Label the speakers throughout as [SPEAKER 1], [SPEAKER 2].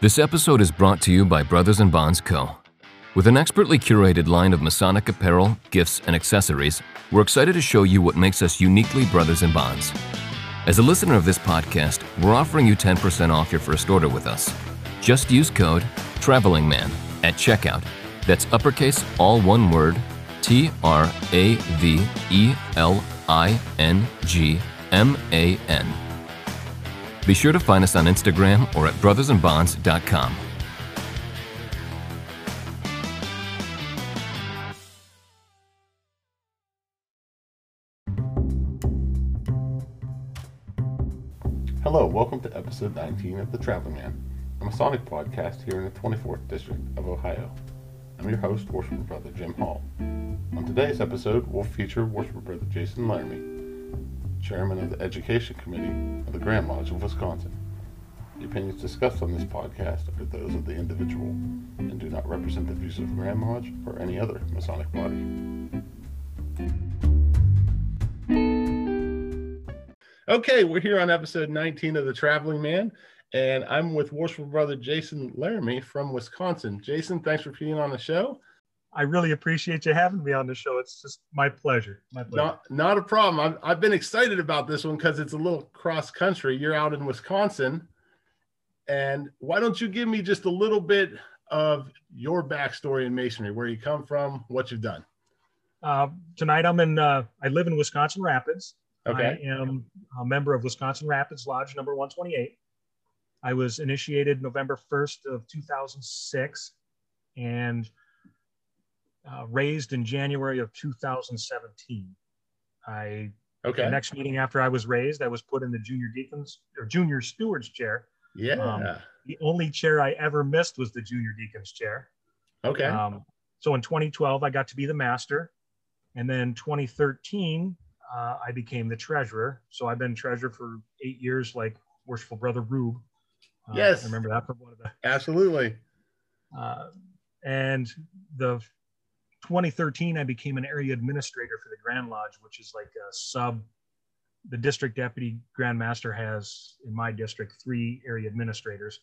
[SPEAKER 1] This episode is brought to you by Brothers and Bonds Co. With an expertly curated line of Masonic apparel, gifts, and accessories, we're excited to show you what makes us uniquely Brothers and Bonds. As a listener of this podcast, we're offering you 10% off your first order with us. Just use code TRAVELINGMAN at checkout. That's uppercase, all one word, T R A V E L I N G M A N. Be sure to find us on Instagram or at brothersandbonds.com.
[SPEAKER 2] Hello, welcome to episode 19 of The Traveling Man, a Masonic podcast here in the 24th District of Ohio. I'm your host, Worshipful Brother Jim Hall. On today's episode, we'll feature Worshipful Brother Jason Laramie, Chairman of the Education Committee of the Grand Lodge of Wisconsin. The opinions discussed on this podcast are those of the individual and do not represent the views of the Grand Lodge or any other Masonic body. Okay, we're here on episode 19 of The Traveling Man, and I'm with Worshipful Brother Jason Laramie from Wisconsin. Jason, thanks for being on the show.
[SPEAKER 3] I really appreciate you having me on the show. It's just my pleasure. My pleasure.
[SPEAKER 2] Not, not a problem. I've, I've been excited about this one because it's a little cross country. You're out in Wisconsin. And why don't you give me just a little bit of your backstory in Masonry, where you come from, what you've done?
[SPEAKER 3] Uh, tonight I'm in, uh, I live in Wisconsin Rapids.
[SPEAKER 2] Okay.
[SPEAKER 3] I am a member of Wisconsin Rapids Lodge number 128. I was initiated November 1st of 2006 and uh, raised in January of 2017. I
[SPEAKER 2] Okay.
[SPEAKER 3] the next meeting after I was raised, I was put in the junior deacons or junior stewards chair.
[SPEAKER 2] yeah.
[SPEAKER 3] um, The only chair I ever missed was the junior deacons chair.
[SPEAKER 2] okay.
[SPEAKER 3] Um, so in 2012, I got to be the master. And then 2013, uh, I became the treasurer. So I've been treasurer for eight years, like worshipful brother Rube. Uh,
[SPEAKER 2] Yes.
[SPEAKER 3] I remember that from one of the.
[SPEAKER 2] Absolutely.
[SPEAKER 3] Uh, and the 2013, I became an area administrator for the Grand Lodge, which is like a sub. The district deputy Grand Master has in my district three area administrators.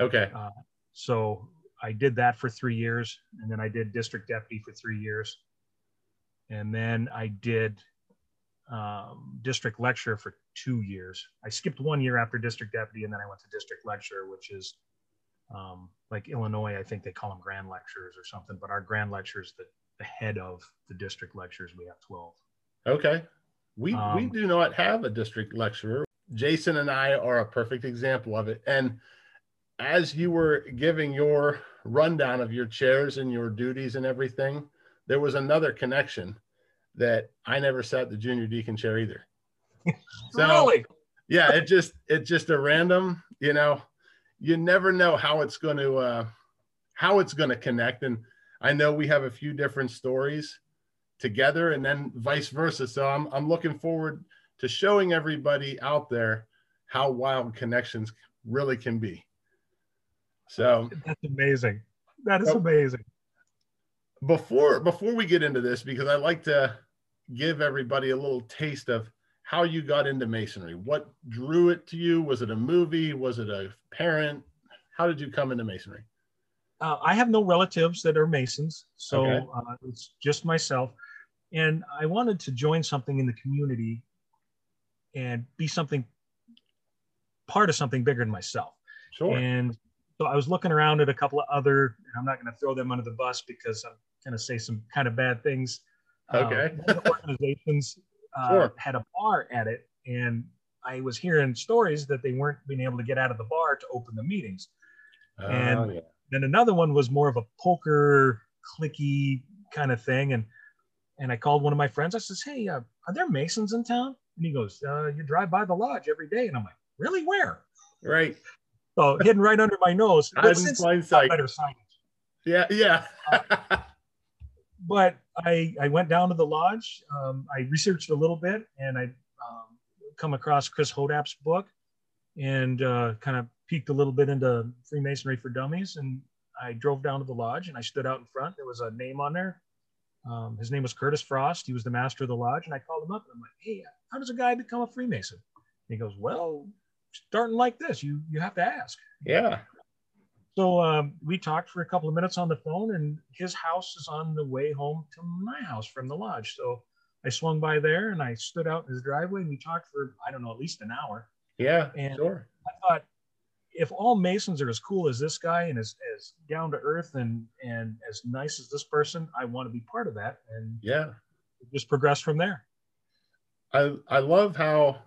[SPEAKER 2] Okay.
[SPEAKER 3] Uh, so I did that for three years, and then I did district deputy for three years, and then I did um, district lecturer for two years. I skipped one year after district deputy, and then I went to district lecturer, which is um, like Illinois. I think they call them grand lectures or something, but our grand lectures, the, the head of the district lectures, We have twelve.
[SPEAKER 2] Okay. We we
[SPEAKER 3] Um,
[SPEAKER 2] do not have a district lecturer. Jason and I are a perfect example of it. And as you were giving your rundown of your chairs and your duties and everything, there was another connection that I never sat the junior deacon chair either. So-
[SPEAKER 3] really?
[SPEAKER 2] Yeah, it just it just a random, you know, you never know how it's going to uh how it's going to connect and I know we have a few different stories together and then vice versa. So I'm I'm looking forward to showing everybody out there how wild connections really can be. So
[SPEAKER 3] That's amazing. That is
[SPEAKER 2] Oh.
[SPEAKER 3] amazing.
[SPEAKER 2] before before we get into this because I like to give everybody a little taste of how you got into masonry. What drew it to you? Was it a movie? Was it a parent? How did you come into masonry?
[SPEAKER 3] Uh, I have no relatives that are Masons, so
[SPEAKER 2] Okay.
[SPEAKER 3] uh, it's just myself. And I wanted to join something in the community and be something part of something bigger than myself.
[SPEAKER 2] Sure.
[SPEAKER 3] And so I was looking around at a couple of other, and I'm not going to throw them under the bus because I'm going to say some kind of bad things. Uh,
[SPEAKER 2] Okay.
[SPEAKER 3] the organizations uh,
[SPEAKER 2] Sure.
[SPEAKER 3] had a bar at it, and I was hearing stories that they weren't being able to get out of the bar to open the meetings. and-
[SPEAKER 2] Oh, yeah.
[SPEAKER 3] then another one was more of a poker clicky kind of thing and and i called one of my friends i says hey uh, are there masons in town and he goes uh, you drive by the lodge every day and i'm like really where
[SPEAKER 2] Right.
[SPEAKER 3] so hidden right under my nose But since- better signage
[SPEAKER 2] Yeah. Yeah.
[SPEAKER 3] but i i went down to the lodge um, i researched a little bit and i um, come across Chris Hodapp's book and uh, kind of peeked a little bit into freemasonry for dummies and i drove down to the lodge and i stood out in front. There was a name on there. Um, his name was curtis frost. He was the master of the lodge and i called him up and i'm like hey how does a guy become a freemason? And he goes well starting like this you you have to ask.
[SPEAKER 2] Yeah.
[SPEAKER 3] So um, we talked for a couple of minutes on the phone, and his house is on the way home to my house from the lodge. So I swung by there and I stood out in his driveway and we talked for, I don't know, at least an hour.
[SPEAKER 2] Yeah,
[SPEAKER 3] And
[SPEAKER 2] sure.
[SPEAKER 3] I thought, if all Masons are as cool as this guy and as, as down to earth and, and as nice as this person, I want to be part of that. And
[SPEAKER 2] Yeah.
[SPEAKER 3] just progressed from there.
[SPEAKER 2] I I love how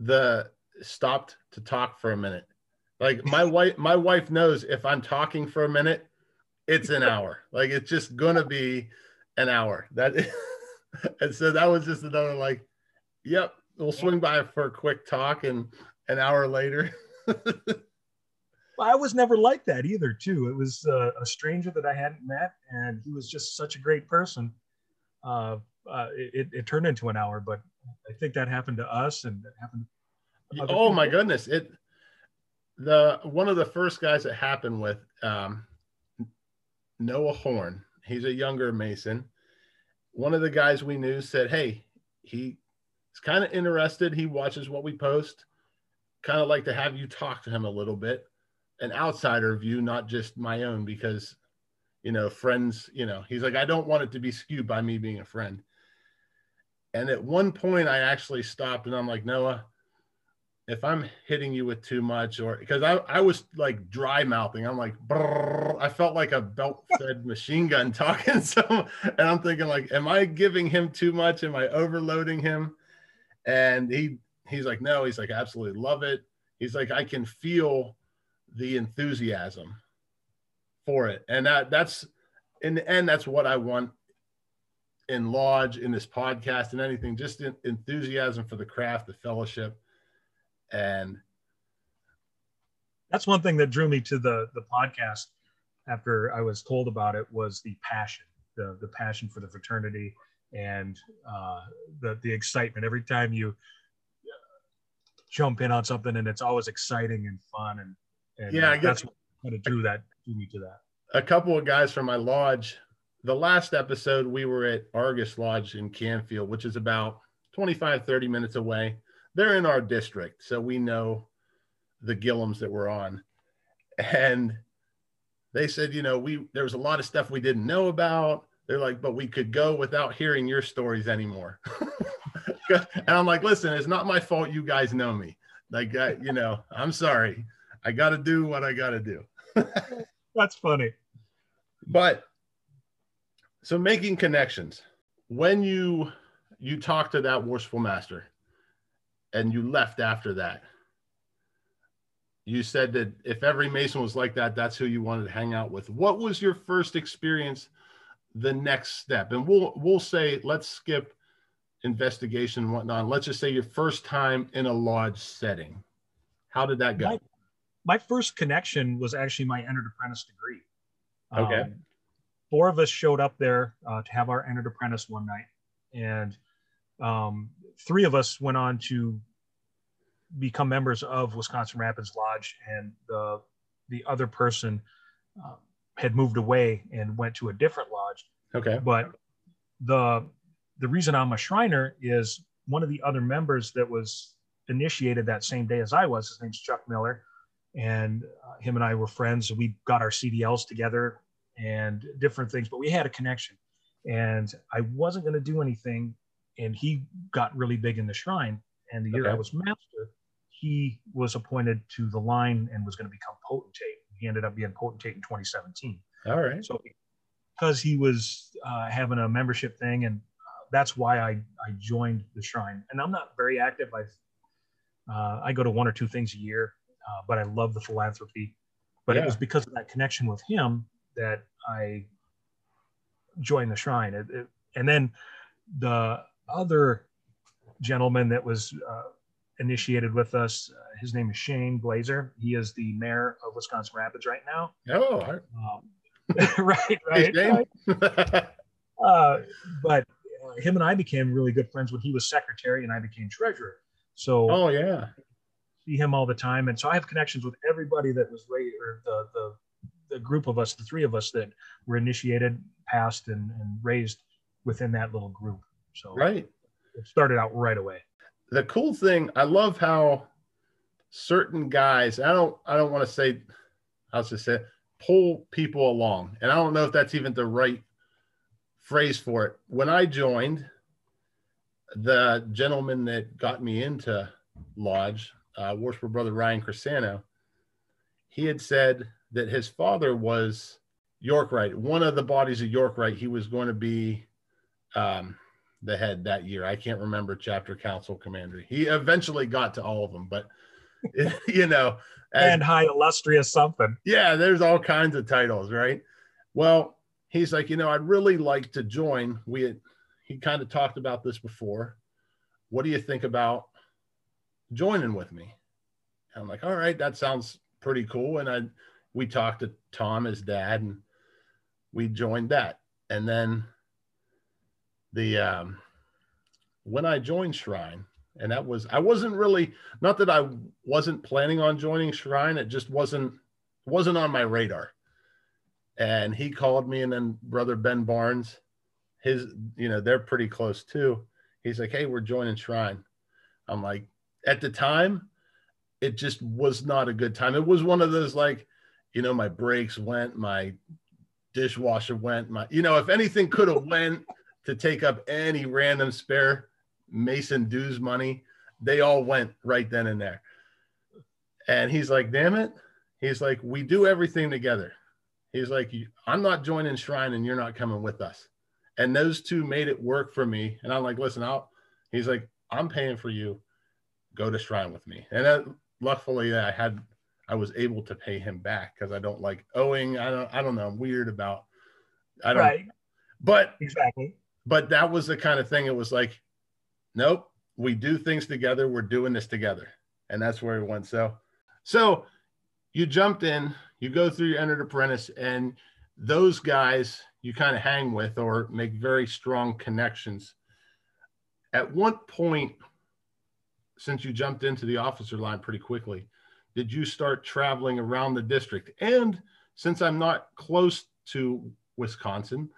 [SPEAKER 2] the stopped to talk for a minute. Like my wife my wife knows if I'm talking for a minute, it's an hour. Like it's just gonna be an hour. That and so that was just another like, yep, we'll swing by for a quick talk and an hour later.
[SPEAKER 3] Well, I was never like that either, too. It was uh, a stranger that I hadn't met, and he was just such a great person. Uh, uh, it, it turned into an hour, but I think that happened to us, and happened.
[SPEAKER 2] oh my goodness. It the one of the first guys that happened with, um, Noah Horn. He's a younger Mason. One of the guys we knew said, Hey, he's kind of interested. He watches what we post. Kind of like to have you talk to him a little bit, an outsider view, not just my own, because you know, friends, you know, he's like, I don't want it to be skewed by me being a friend. And at one point, I actually stopped and I'm like, Noah, if I'm hitting you with too much, or because I, I was like dry mouthing, I'm like, "Brrr." I felt like a belt fed machine gun talking. So, and I'm thinking, like, am I giving him too much? Am I overloading him? And he, he's like, no, he's like, I absolutely love it. He's like, I can feel the enthusiasm for it. And that, that's, in the end, that's what I want in lodge, in this podcast, and anything, just en- enthusiasm for the craft, the fellowship and
[SPEAKER 3] That's one thing that drew me to the the podcast. After I was told about it, was the passion, the the passion for the fraternity, and uh, the the excitement every time you jump in on something, and it's always exciting and fun, and, and
[SPEAKER 2] Yeah,
[SPEAKER 3] uh,
[SPEAKER 2] I guess-
[SPEAKER 3] that's what kind of drew that drew me to that.
[SPEAKER 2] a couple of guys from my lodge. The last episode, we were at Argus Lodge in Canfield, which is about 25, 30 minutes away. They're in our district, so we know the Gillums that we're on. And they said, you know, we there was a lot of stuff we didn't know about. They're like, but we could go without hearing your stories anymore. and I'm like, listen, it's not my fault. You guys know me. Like, I, you know, I'm sorry. I got to do what I got to do.
[SPEAKER 3] That's funny.
[SPEAKER 2] but so making connections when you you talk to that worshipful master and you left after that. You said that if every mason was like that that's who you wanted to hang out with. What was your first experience the next step? And we'll we'll say let's skip investigation and whatnot. Let's just say your first time in a lodge setting. How did that go?
[SPEAKER 3] My, my first connection was actually my entered apprentice degree.
[SPEAKER 2] Okay.
[SPEAKER 3] Um, four of us showed up there uh, to have our entered apprentice one night, and um, three of us went on to become members of Wisconsin Rapids Lodge, and the the other person uh, had moved away and went to a different lodge.
[SPEAKER 2] okay
[SPEAKER 3] But the the reason I'm a Shriner is one of the other members that was initiated that same day as I was. His name's Chuck Miller, and uh, him and I were friends. We got our CDLs together and different things, but we had a connection. And I wasn't going to do anything, and he got really big in the shrine. And the year I was master, he was appointed to the line and was going to become potentate. He ended up being potentate in 2017.
[SPEAKER 2] all right
[SPEAKER 3] So because he was uh, having a membership thing, and uh, that's why I, I joined the shrine. And I'm not very active. I uh, I go to one or two things a year, uh, but I love the philanthropy. But it was because of that connection with him that I joined the shrine. It- it- and then the other gentleman that was uh, initiated with us, uh, his name is Shane Blazer. He is the mayor of Wisconsin Rapids right now.
[SPEAKER 2] oh.
[SPEAKER 3] Um, right,
[SPEAKER 2] Hey,
[SPEAKER 3] right. Right. Uh, but uh, him and I became really good friends when he was secretary and I became treasurer. So
[SPEAKER 2] oh yeah
[SPEAKER 3] see him all the time, and so I have connections with everybody that was raised, or the the the group of us, the three of us that were initiated, passed, and, and raised within that little group. So
[SPEAKER 2] right
[SPEAKER 3] it started out right away.
[SPEAKER 2] the cool thing i love how certain guys i don't i don't want to say how's to say pull people along. And I don't know if that's even the right phrase for it. When I joined, the gentleman that got me into Lodge, uh, Worshipful Brother Ryan Crisano, he had said that his father was York Rite, one of the bodies of York Rite. He was going to be um, the head that year. I can't remember chapter council commander. He eventually got to all of them, but you know,
[SPEAKER 3] as, and high illustrious something.
[SPEAKER 2] Yeah, there's all kinds of titles, right? Well, he's like, you know, I'd really like to join. We had, he kind of talked about this before. What do you think about joining with me? And I'm like, all right, that sounds pretty cool. And I, we talked to Tom, his dad, and we joined that. And then the, um, when I joined Shrine, and that was I wasn't really not that I wasn't planning on joining Shrine, it just wasn't wasn't on my radar. And he called me, and then brother Ben Barnes, his you know they're pretty close too. He's like, "Hey, we're joining Shrine." I'm like, at the time, it just was not a good time. It was one of those like, you know, my brakes went, my dishwasher went, my you know, if anything could have went to take up any random spare Mason dues money. They all went right then and there. And he's like, damn it. He's like, we do everything together. He's like, I'm not joining Shrine and you're not coming with us. And those two made it work for me. And I'm like, listen, I'll, he's like, I'm paying for you. Go to Shrine with me. And that, luckily I had, I was able to pay him back because I don't like owing. I don't, I don't know. I'm weird about, I don't, right. but
[SPEAKER 3] exactly.
[SPEAKER 2] But that was the kind of thing. It was like, nope, we do things together. We're doing this together. And that's where we went. So, so you jumped in, you go through your entered apprentice, and those guys you kind of hang with or make very strong connections. At what point, since you jumped into the officer line pretty quickly, did you start traveling around the district? And since I'm not close to Wisconsin,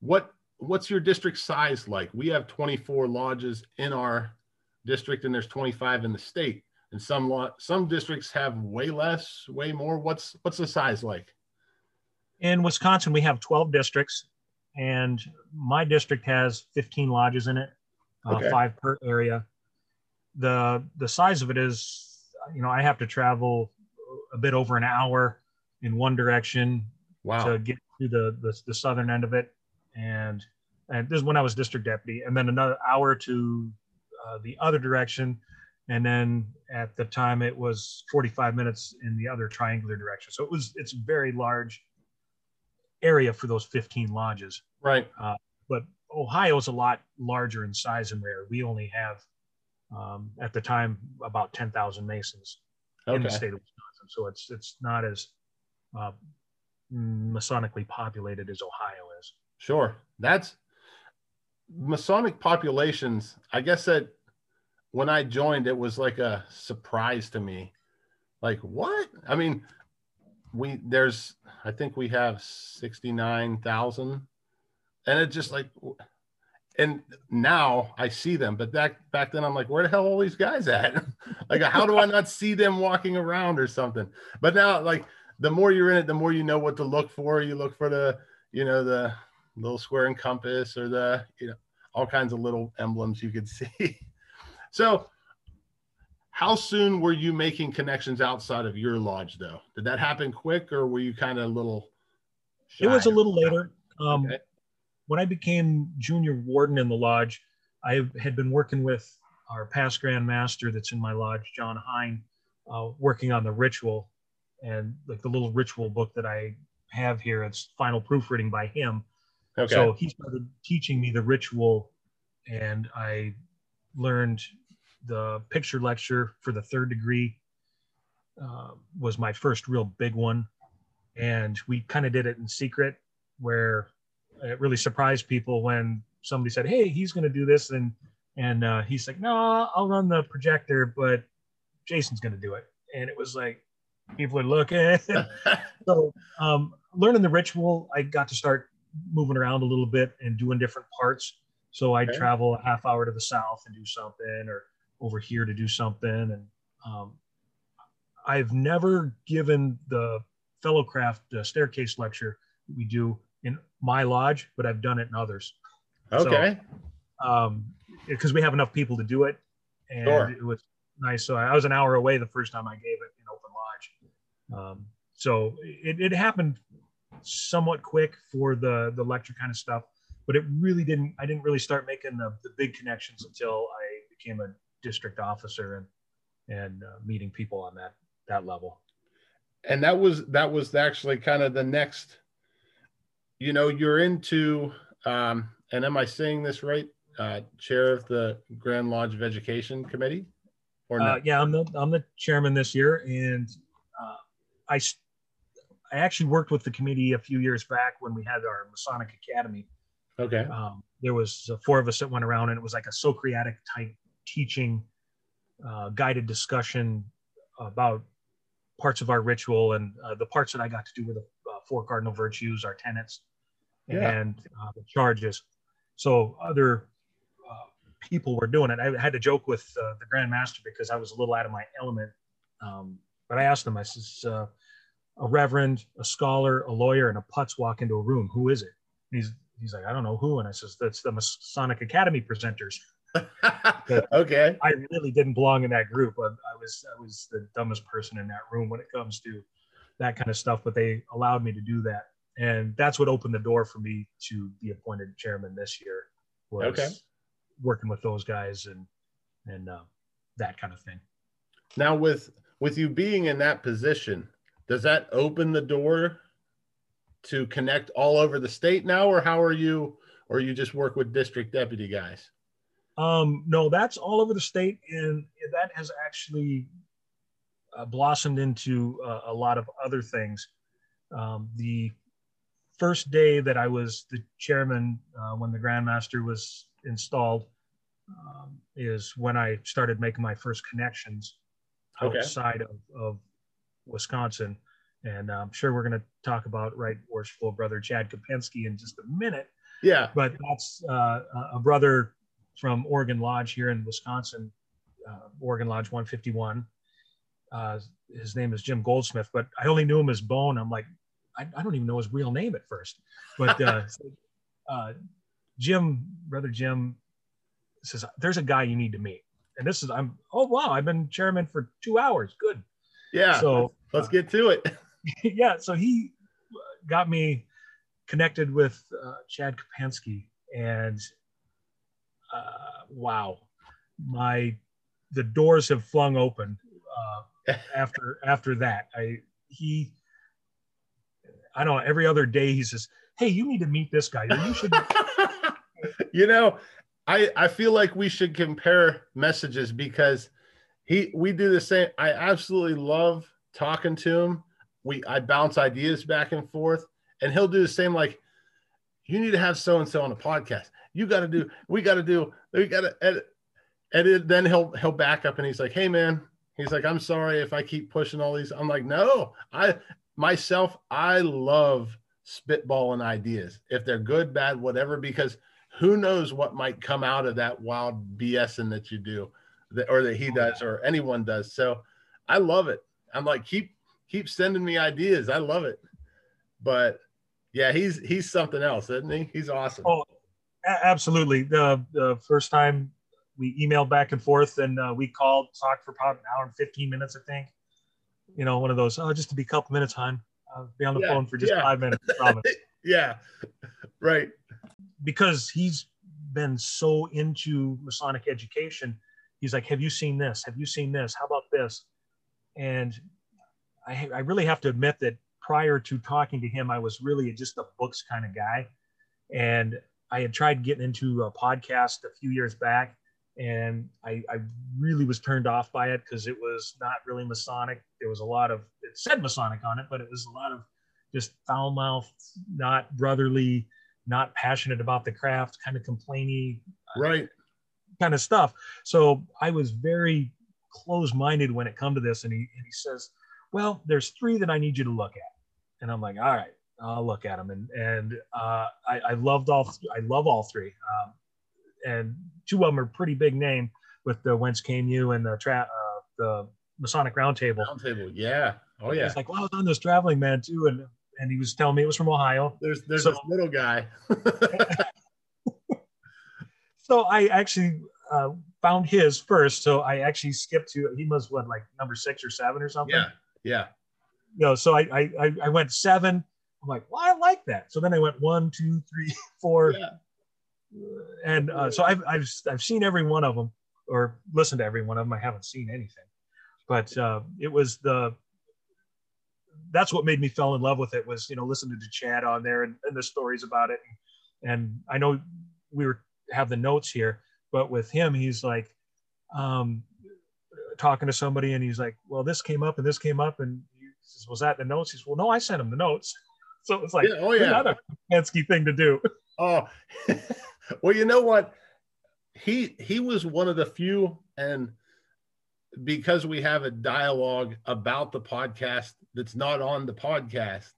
[SPEAKER 2] what what's your district size like? We have 24 lodges in our district, and there's 25 in the state. And some lot, some districts have way less, way more. What's what's the size like?
[SPEAKER 3] In Wisconsin, we have 12 districts, and my district has 15 lodges in it, uh, okay. five per area. the The size of it is, you know, I have to travel a bit over an hour in one direction wow. to get to the, the the southern end of it and and this is when I was district deputy, and then another hour to uh, the other direction, and then at the time it was 45 minutes in the other triangular direction. So it was it's a very large area for those 15 lodges.
[SPEAKER 2] Right.
[SPEAKER 3] Uh, but Ohio is a lot larger in size and rare. We only have um, at the time about 10,000 Masons okay. in the state of Wisconsin. So it's it's not as uh, Masonically populated as Ohio.
[SPEAKER 2] Sure. That's Masonic populations. I guess that when I joined, it was like a surprise to me. Like, what? I mean, we, there's, I think we have 69,000. And it just like, and now I see them, but back back then I'm like, where the hell are all these guys at? like, how do I not see them walking around or something? But now, like, the more you're in it, the more you know what to look for. You look for the, you know, the little square and compass or the you know all kinds of little emblems you could see. So how soon were you making connections outside of your lodge though? Did that happen quick or were you kind of a little
[SPEAKER 3] shy? it was a little later. Um, okay. when i became junior warden in the lodge i had been working with our past grand master that's in my lodge john hine uh, working on the ritual and like the little ritual book that i have here. It's final proofreading by him Okay. So he started teaching me the ritual, and I learned the picture lecture for the third degree. Uh, was my first real big one, and we kind of did it in secret, where it really surprised people when somebody said, "Hey, he's going to do this," and and uh, he's like, "No, I'll run the projector, but Jason's going to do it." And it was like people are looking. so um, learning the ritual, I got to start moving around a little bit and doing different parts. So I'd okay. travel a half hour to the south and do something, or over here to do something. And um, I've never given the fellowcraft uh, staircase lecture we do in my lodge, but I've done it in others.
[SPEAKER 2] Okay.
[SPEAKER 3] So, um, because we have enough people to do it, and
[SPEAKER 2] Sure.
[SPEAKER 3] it was nice. So I was an hour away the first time I gave it in open lodge. Um, so it, it happened somewhat quick for the the lecture kind of stuff, but it really didn't. I didn't really start making the, the big connections until I became a district officer and and uh, meeting people on that that level.
[SPEAKER 2] and that was that was actually kind of the next you know you're into um and am i saying this right uh chair of the grand lodge of education committee or
[SPEAKER 3] Uh,
[SPEAKER 2] not
[SPEAKER 3] yeah, I'm the I'm the chairman this year, and uh, I I actually worked with the committee a few years back when we had our Masonic Academy.
[SPEAKER 2] okay
[SPEAKER 3] Um, there was uh, four of us that went around, and it was like a Socratic type teaching, uh, guided discussion about parts of our ritual and uh, the parts that I got to do with the uh, four cardinal virtues, our tenets,
[SPEAKER 2] Yeah.
[SPEAKER 3] and uh, the charges. So other uh, people were doing it. I had to joke with uh, the Grand Master because I was a little out of my element. Um, but I asked him, I says, uh, a reverend, a scholar, a lawyer, and a putz walk into a room. Who is it? And he's he's like, I don't know who. And I says, that's the Masonic Academy presenters.
[SPEAKER 2] okay
[SPEAKER 3] I really didn't belong in that group. I, I was I was the dumbest person in that room when it comes to that kind of stuff. But they allowed me to do that, and that's what opened the door for me to be appointed chairman this year. Was
[SPEAKER 2] Okay.
[SPEAKER 3] working with those guys and and uh, that kind of thing.
[SPEAKER 2] now with with you being in that position does that open the door to connect all over the state now or how are you or you just work with district deputy guys
[SPEAKER 3] Um, no, that's all over the state, and that has actually uh, blossomed into uh, a lot of other things. Um, the first day that I was the chairman, uh, when the Grandmaster was installed, um, is when I started making my first connections
[SPEAKER 2] Okay.
[SPEAKER 3] outside of, of Wisconsin. And I'm sure we're going to talk about Right Worshipful Brother Chad Kopensky in just a minute
[SPEAKER 2] yeah
[SPEAKER 3] but that's uh, a brother from Oregon Lodge here in Wisconsin, uh, Oregon Lodge 151. Uh, his name is Jim Goldsmith, but I only knew him as Bone. I'm like, I, I don't even know his real name at first. But uh, uh, Jim, brother Jim, says, "There's a guy you need to meet." And this is I'm oh wow, I've been chairman for two hours. Good.
[SPEAKER 2] Yeah
[SPEAKER 3] So
[SPEAKER 2] let's get to it
[SPEAKER 3] yeah, so he got me connected with uh, Chad Kopensky, and uh, wow, my the doors have flung open uh, after after that. I he, I don't know. Every other day he says, "Hey, you need to meet this guy. You should."
[SPEAKER 2] you know, I I feel like we should compare messages because he we do the same. I absolutely love talking to him. We I bounce ideas back and forth, and he'll do the same. Like, you need to have so and so on a podcast. You got to do. We got to do. We got to edit. Edit. Then he'll he'll back up and he's like, "Hey man," he's like, "I'm sorry if I keep pushing all these." I'm like, "No, I myself I love spitballing ideas if they're good, bad, whatever, because." who knows what might come out of that wild BSing that you do that, or that he does or anyone does. So I love it. I'm like, keep, keep sending me ideas. I love it. But yeah, he's, he's something else, isn't he? He's awesome.
[SPEAKER 3] Oh, absolutely. The the first time we emailed back and forth, and uh, we called, talked for about an hour and fifteen minutes, I think. You know, one of those. Oh, just to be a couple minutes, hon. I'll be on the
[SPEAKER 2] Yeah,
[SPEAKER 3] phone for just
[SPEAKER 2] yeah.
[SPEAKER 3] five minutes.
[SPEAKER 2] Yeah. Right.
[SPEAKER 3] because he's been so into Masonic education. He's like, "Have you seen this? Have you seen this? How about this?" And I, I really have to admit that prior to talking to him, I was really just a books kind of guy, and I had tried getting into a podcast a few years back, and I, I really was turned off by it because it was not really Masonic. There was a lot of it said Masonic on it, but it was a lot of just foul mouth, not brotherly, not passionate about the craft, kind of complainy
[SPEAKER 2] Right.
[SPEAKER 3] Kind of stuff. So I was very close-minded when it come to this. And he, and he says, well, there's three that I need you to look at. And I'm like, all right, I'll look at them. And, and uh, I, I loved all, th- I love all three. Um, and two of them are pretty big name with the Whence Came You and the, tra- uh, the Masonic Roundtable.
[SPEAKER 2] Roundtable. Yeah. Oh yeah.
[SPEAKER 3] He's like, well, I was on this traveling man too, and and he was telling me it was from Ohio.
[SPEAKER 2] There's there's
[SPEAKER 3] So-
[SPEAKER 2] this little guy.
[SPEAKER 3] So I actually uh, found his first. So I actually skipped to he was what like number six or seven or something.
[SPEAKER 2] yeah. Yeah.
[SPEAKER 3] You know, so I I I- went seven. I'm like, well, I like that. So then I went one, two, three, four,
[SPEAKER 2] Yeah.
[SPEAKER 3] and uh, so I've I've I've seen every one of them or listened to every one of them. I haven't seen anything, but uh, it was the that's what made me fall in love with it was you know listening to Chad on there and, and the stories about it, and I know we were have the notes here, but with him he's like um, talking to somebody and he's like, well, this came up and this came up and he says, was that the notes? He says, well, no, I sent him the notes. So it's like
[SPEAKER 2] Yeah, oh yeah.
[SPEAKER 3] another Penske thing to do.
[SPEAKER 2] Oh, well, you know what? He he was one of the few, and because we have a dialogue about the podcast that's not on the podcast,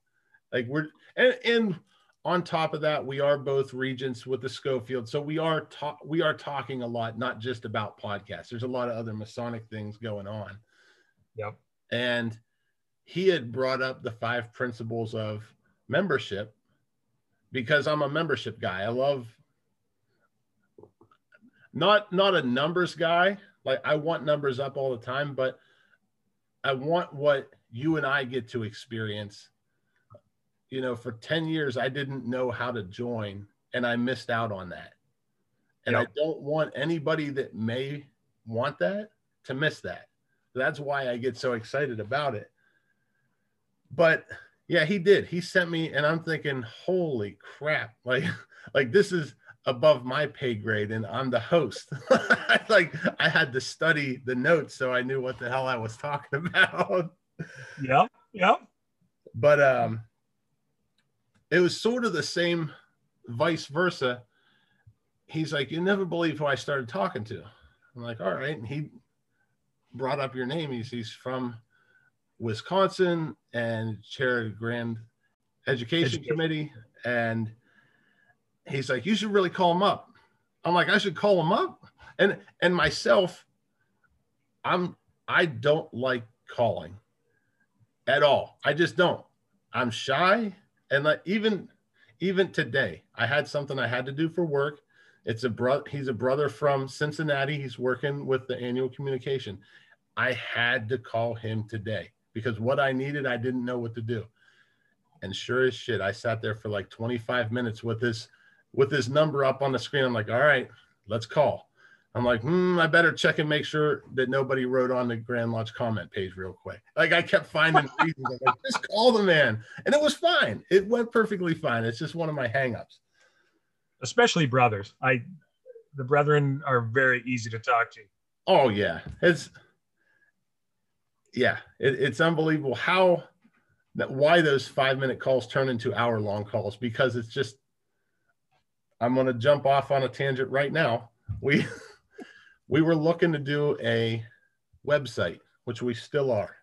[SPEAKER 2] like we're and, and on top of that, we are both regents with the Schofield, so we are ta- we are talking a lot, not just about podcasts. There's a lot of other Masonic things going on,
[SPEAKER 3] Yep.
[SPEAKER 2] and he had brought up the five principles of membership because I'm a membership guy. I love not not a numbers guy. Like I want numbers up all the time, but I want what you and I get to experience. You know, for 10 years I didn't know how to join and I missed out on that. And I don't want anybody that may want that to miss that. That's why I get so excited about it. But yeah, he did. He sent me, and I'm thinking, holy crap! Like, like this is above my pay grade, and I'm the host. like, I had to study the notes so I knew what the hell I was talking about.
[SPEAKER 3] Yep. Yep.
[SPEAKER 2] But um, it was sort of the same, vice versa. He's like, you never believe who I started talking to. I'm like, all right, and he brought up your name. He's he's from Wisconsin and chair of Grand Education,
[SPEAKER 3] Education.
[SPEAKER 2] Committee. And he's like, you should really call him up. I'm like, I should call him up. And and myself, I'm I don't like calling at all. I just don't. I'm shy. And like even even today, I had something I had to do for work. It's a brother, he's a brother from Cincinnati. He's working with the annual communication. I had to call him today because what I needed, I didn't know what to do. And sure as shit, I sat there for like 25 minutes with this with this number up on the screen. I'm like, all right, let's call. I'm like, hmm, I better check and make sure that nobody wrote on the Grand Lodge comment page real quick. Like I kept finding reasons. I'm like, just call the man. And it was fine. It went perfectly fine. It's just one of my hangups.
[SPEAKER 3] Especially brothers. I the brethren are very easy to talk to.
[SPEAKER 2] Oh yeah, it's yeah, it, it's unbelievable how that why those five minute calls turn into hour long calls because it's just. I'm going to jump off on a tangent right now. We we were looking to do a website, which we still are.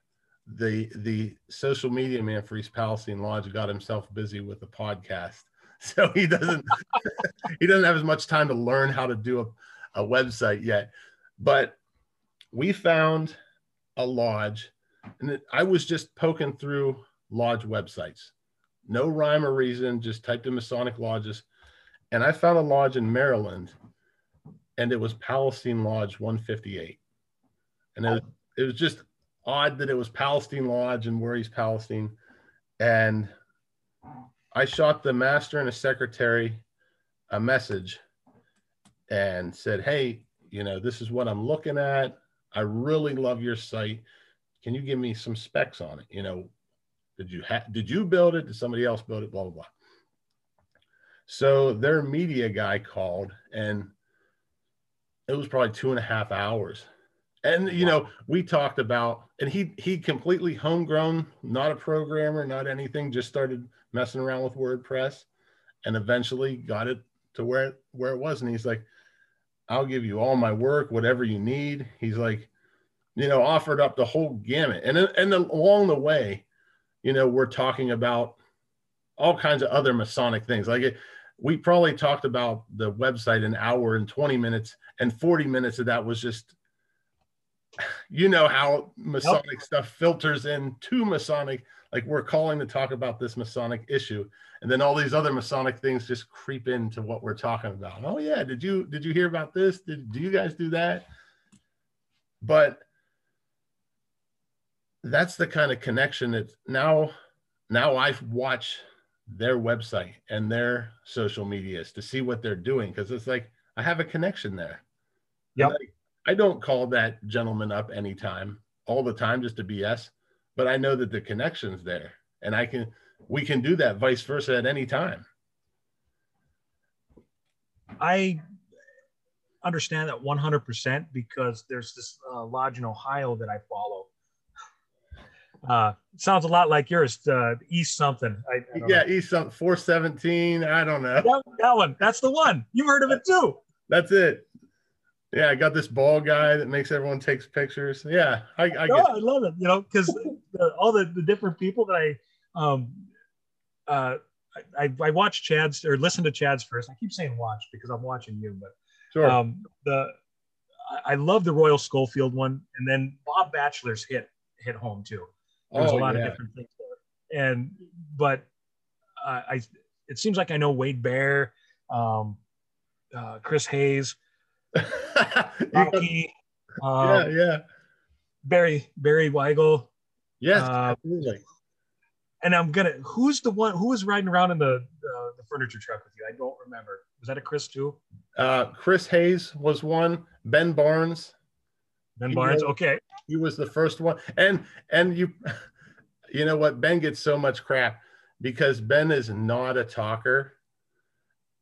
[SPEAKER 2] The the social media man for East Palestine Lodge got himself busy with the podcast, so he doesn't he doesn't have as much time to learn how to do a, a website yet. But we found a lodge, and it, I was just poking through lodge websites, no rhyme or reason, just typed in Masonic lodges, and I found a lodge in Maryland, and it was Palestine Lodge 158, and it, it was just odd that it was Palestine Lodge and where he's Palestine, and I shot the master and a secretary a message and said, Hey, you know, this is what I'm looking at. I really love your site. Can you give me some specs on it? You know, did you have did you build it? Did somebody else build it? Blah blah blah. So their media guy called and it was probably two and a half hours. And you know, we talked about and he he completely homegrown, not a programmer, not anything, just started messing around with WordPress and eventually got it to where where it was. And he's like, I'll give you all my work, whatever you need. He's like, you know, offered up the whole gamut. And and along the way, you know, we're talking about all kinds of other Masonic things. Like it, we probably talked about the website an hour and 20 minutes, and 40 minutes of that was just you know how Masonic yep. stuff filters in to Masonic. Like we're calling to talk about this Masonic issue, and then all these other Masonic things just creep into what we're talking about. Oh yeah, did you did you hear about this? Did do you guys do that? But that's the kind of connection that now now I watch their website and their social medias to see what they're doing because it's like I have a connection there.
[SPEAKER 3] Yeah.
[SPEAKER 2] I don't call that gentleman up anytime, all the time, just to BS, but I know that the connection's there, and I can we can do that vice versa at any time.
[SPEAKER 3] I understand that 100% because there's this uh, lodge in Ohio that I follow. Uh, sounds a lot like yours, uh, East something. I, I
[SPEAKER 2] yeah, know. East something, 417. I don't know. That,
[SPEAKER 3] that one. That's the one. You've heard of it too.
[SPEAKER 2] That's it. Yeah, I got this ball guy that makes everyone takes pictures. Yeah, I, I,
[SPEAKER 3] no, I love it. You know, because all the, the different people that I, um, uh, I, I watch Chad's or listen to Chad's first. I keep saying watch because I'm watching you, but sure. um, the I love the Royal Schofield one, and then Bob Batchelor's hit hit home too. There's oh, a lot yeah. of different things there, and but uh, I it seems like I know Wade Bear, um, uh, Chris Hayes. Rocky,
[SPEAKER 2] um, yeah, yeah.
[SPEAKER 3] Barry Barry Weigel.
[SPEAKER 2] Yes, uh, absolutely.
[SPEAKER 3] And I'm gonna. Who's the one? Who was riding around in the uh, the furniture truck with you? I don't remember. Was that a Chris too?
[SPEAKER 2] Uh, Chris Hayes was one. Ben Barnes.
[SPEAKER 3] Ben Barnes. Okay.
[SPEAKER 2] He was the first one, and and you, you know what? Ben gets so much crap because Ben is not a talker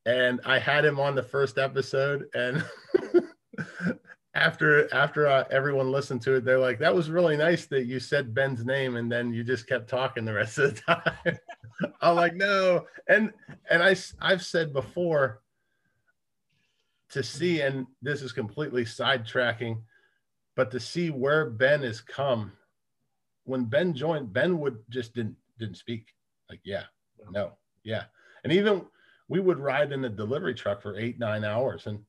[SPEAKER 2] and I had him on the first episode, and after after uh, everyone listened to it, they're like, "That was really nice that you said Ben's name, and then you just kept talking the rest of the time." I'm like, "No," and and I I've said before to see, and this is completely sidetracking, but to see where Ben has come. When Ben joined, Ben would just didn't didn't speak. Like, yeah, no, yeah, and even we would ride in a delivery truck for eight, nine hours. And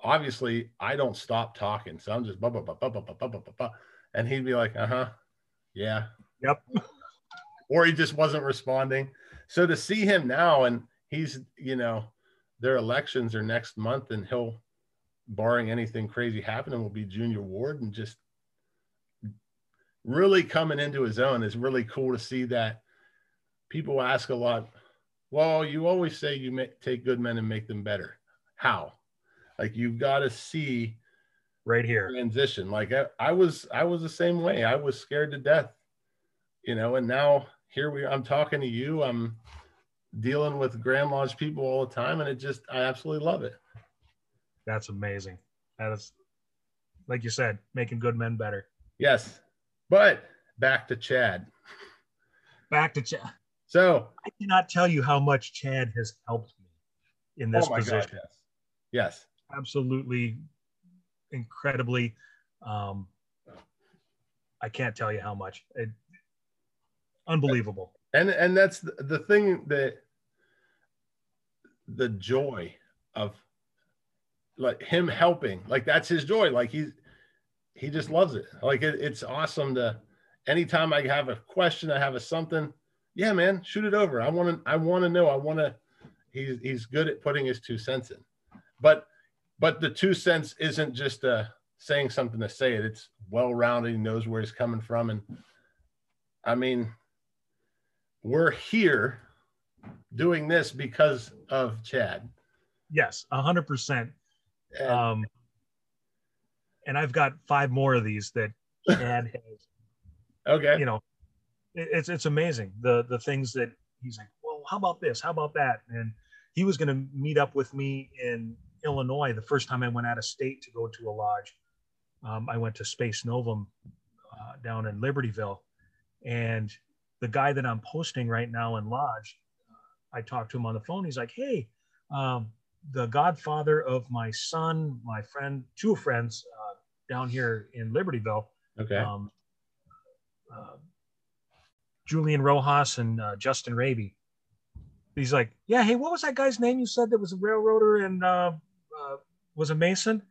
[SPEAKER 2] obviously I don't stop talking. So I'm just blah, blah, blah, blah, blah, blah, blah, blah, blah. And he'd be like, uh-huh. Yeah.
[SPEAKER 3] Yep.
[SPEAKER 2] or he just wasn't responding. So to see him now and he's, you know, their elections are next month and he'll, barring anything crazy happening, will be junior warden just really coming into his own It's really cool to see that people ask a lot well, you always say you make, take good men and make them better. How? Like you've got to see
[SPEAKER 3] right here
[SPEAKER 2] transition. Like I, I was, I was the same way. I was scared to death, you know, and now here we are. I'm talking to you. I'm dealing with Grand Lodge people all the time, and it just, I absolutely love it.
[SPEAKER 3] That's amazing. That is, like you said, making good men better.
[SPEAKER 2] Yes, but back to Chad.
[SPEAKER 3] Back to Chad.
[SPEAKER 2] So
[SPEAKER 3] I cannot tell you how much Chad has helped me in this oh position. God,
[SPEAKER 2] yes. yes.
[SPEAKER 3] Absolutely incredibly. Um, I can't tell you how much. It, unbelievable.
[SPEAKER 2] And and that's the, the thing that the joy of like him helping, like that's his joy. Like he's he just loves it. Like it, it's awesome to anytime I have a question, I have a something. Yeah, man, shoot it over. I want to I want to know. I want to he's he's good at putting his two cents in. But but the two cents isn't just uh saying something to say it. It's well-rounded, he knows where he's coming from and I mean we're here doing this because of Chad.
[SPEAKER 3] Yes, 100%. And, um, and I've got five more of these that Chad has.
[SPEAKER 2] Okay.
[SPEAKER 3] You know, it, it's it's amazing the the things that he's like. Well, how about this? How about that? And he was going to meet up with me in Illinois the first time I went out of state to go to a lodge. Um, I went to Spes Novum uh, down in Libertyville, and the guy that I'm posting right now in lodge, I talked to him on the phone. He's like, "Hey, um, the godfather of my son my friend two friends uh, down here in libertyville
[SPEAKER 2] okay
[SPEAKER 3] um, uh, Julian Rojas and uh, Justin Raby. He's like, yeah, hey, what was that guy's name you said that was a railroader and uh, uh, was a Mason?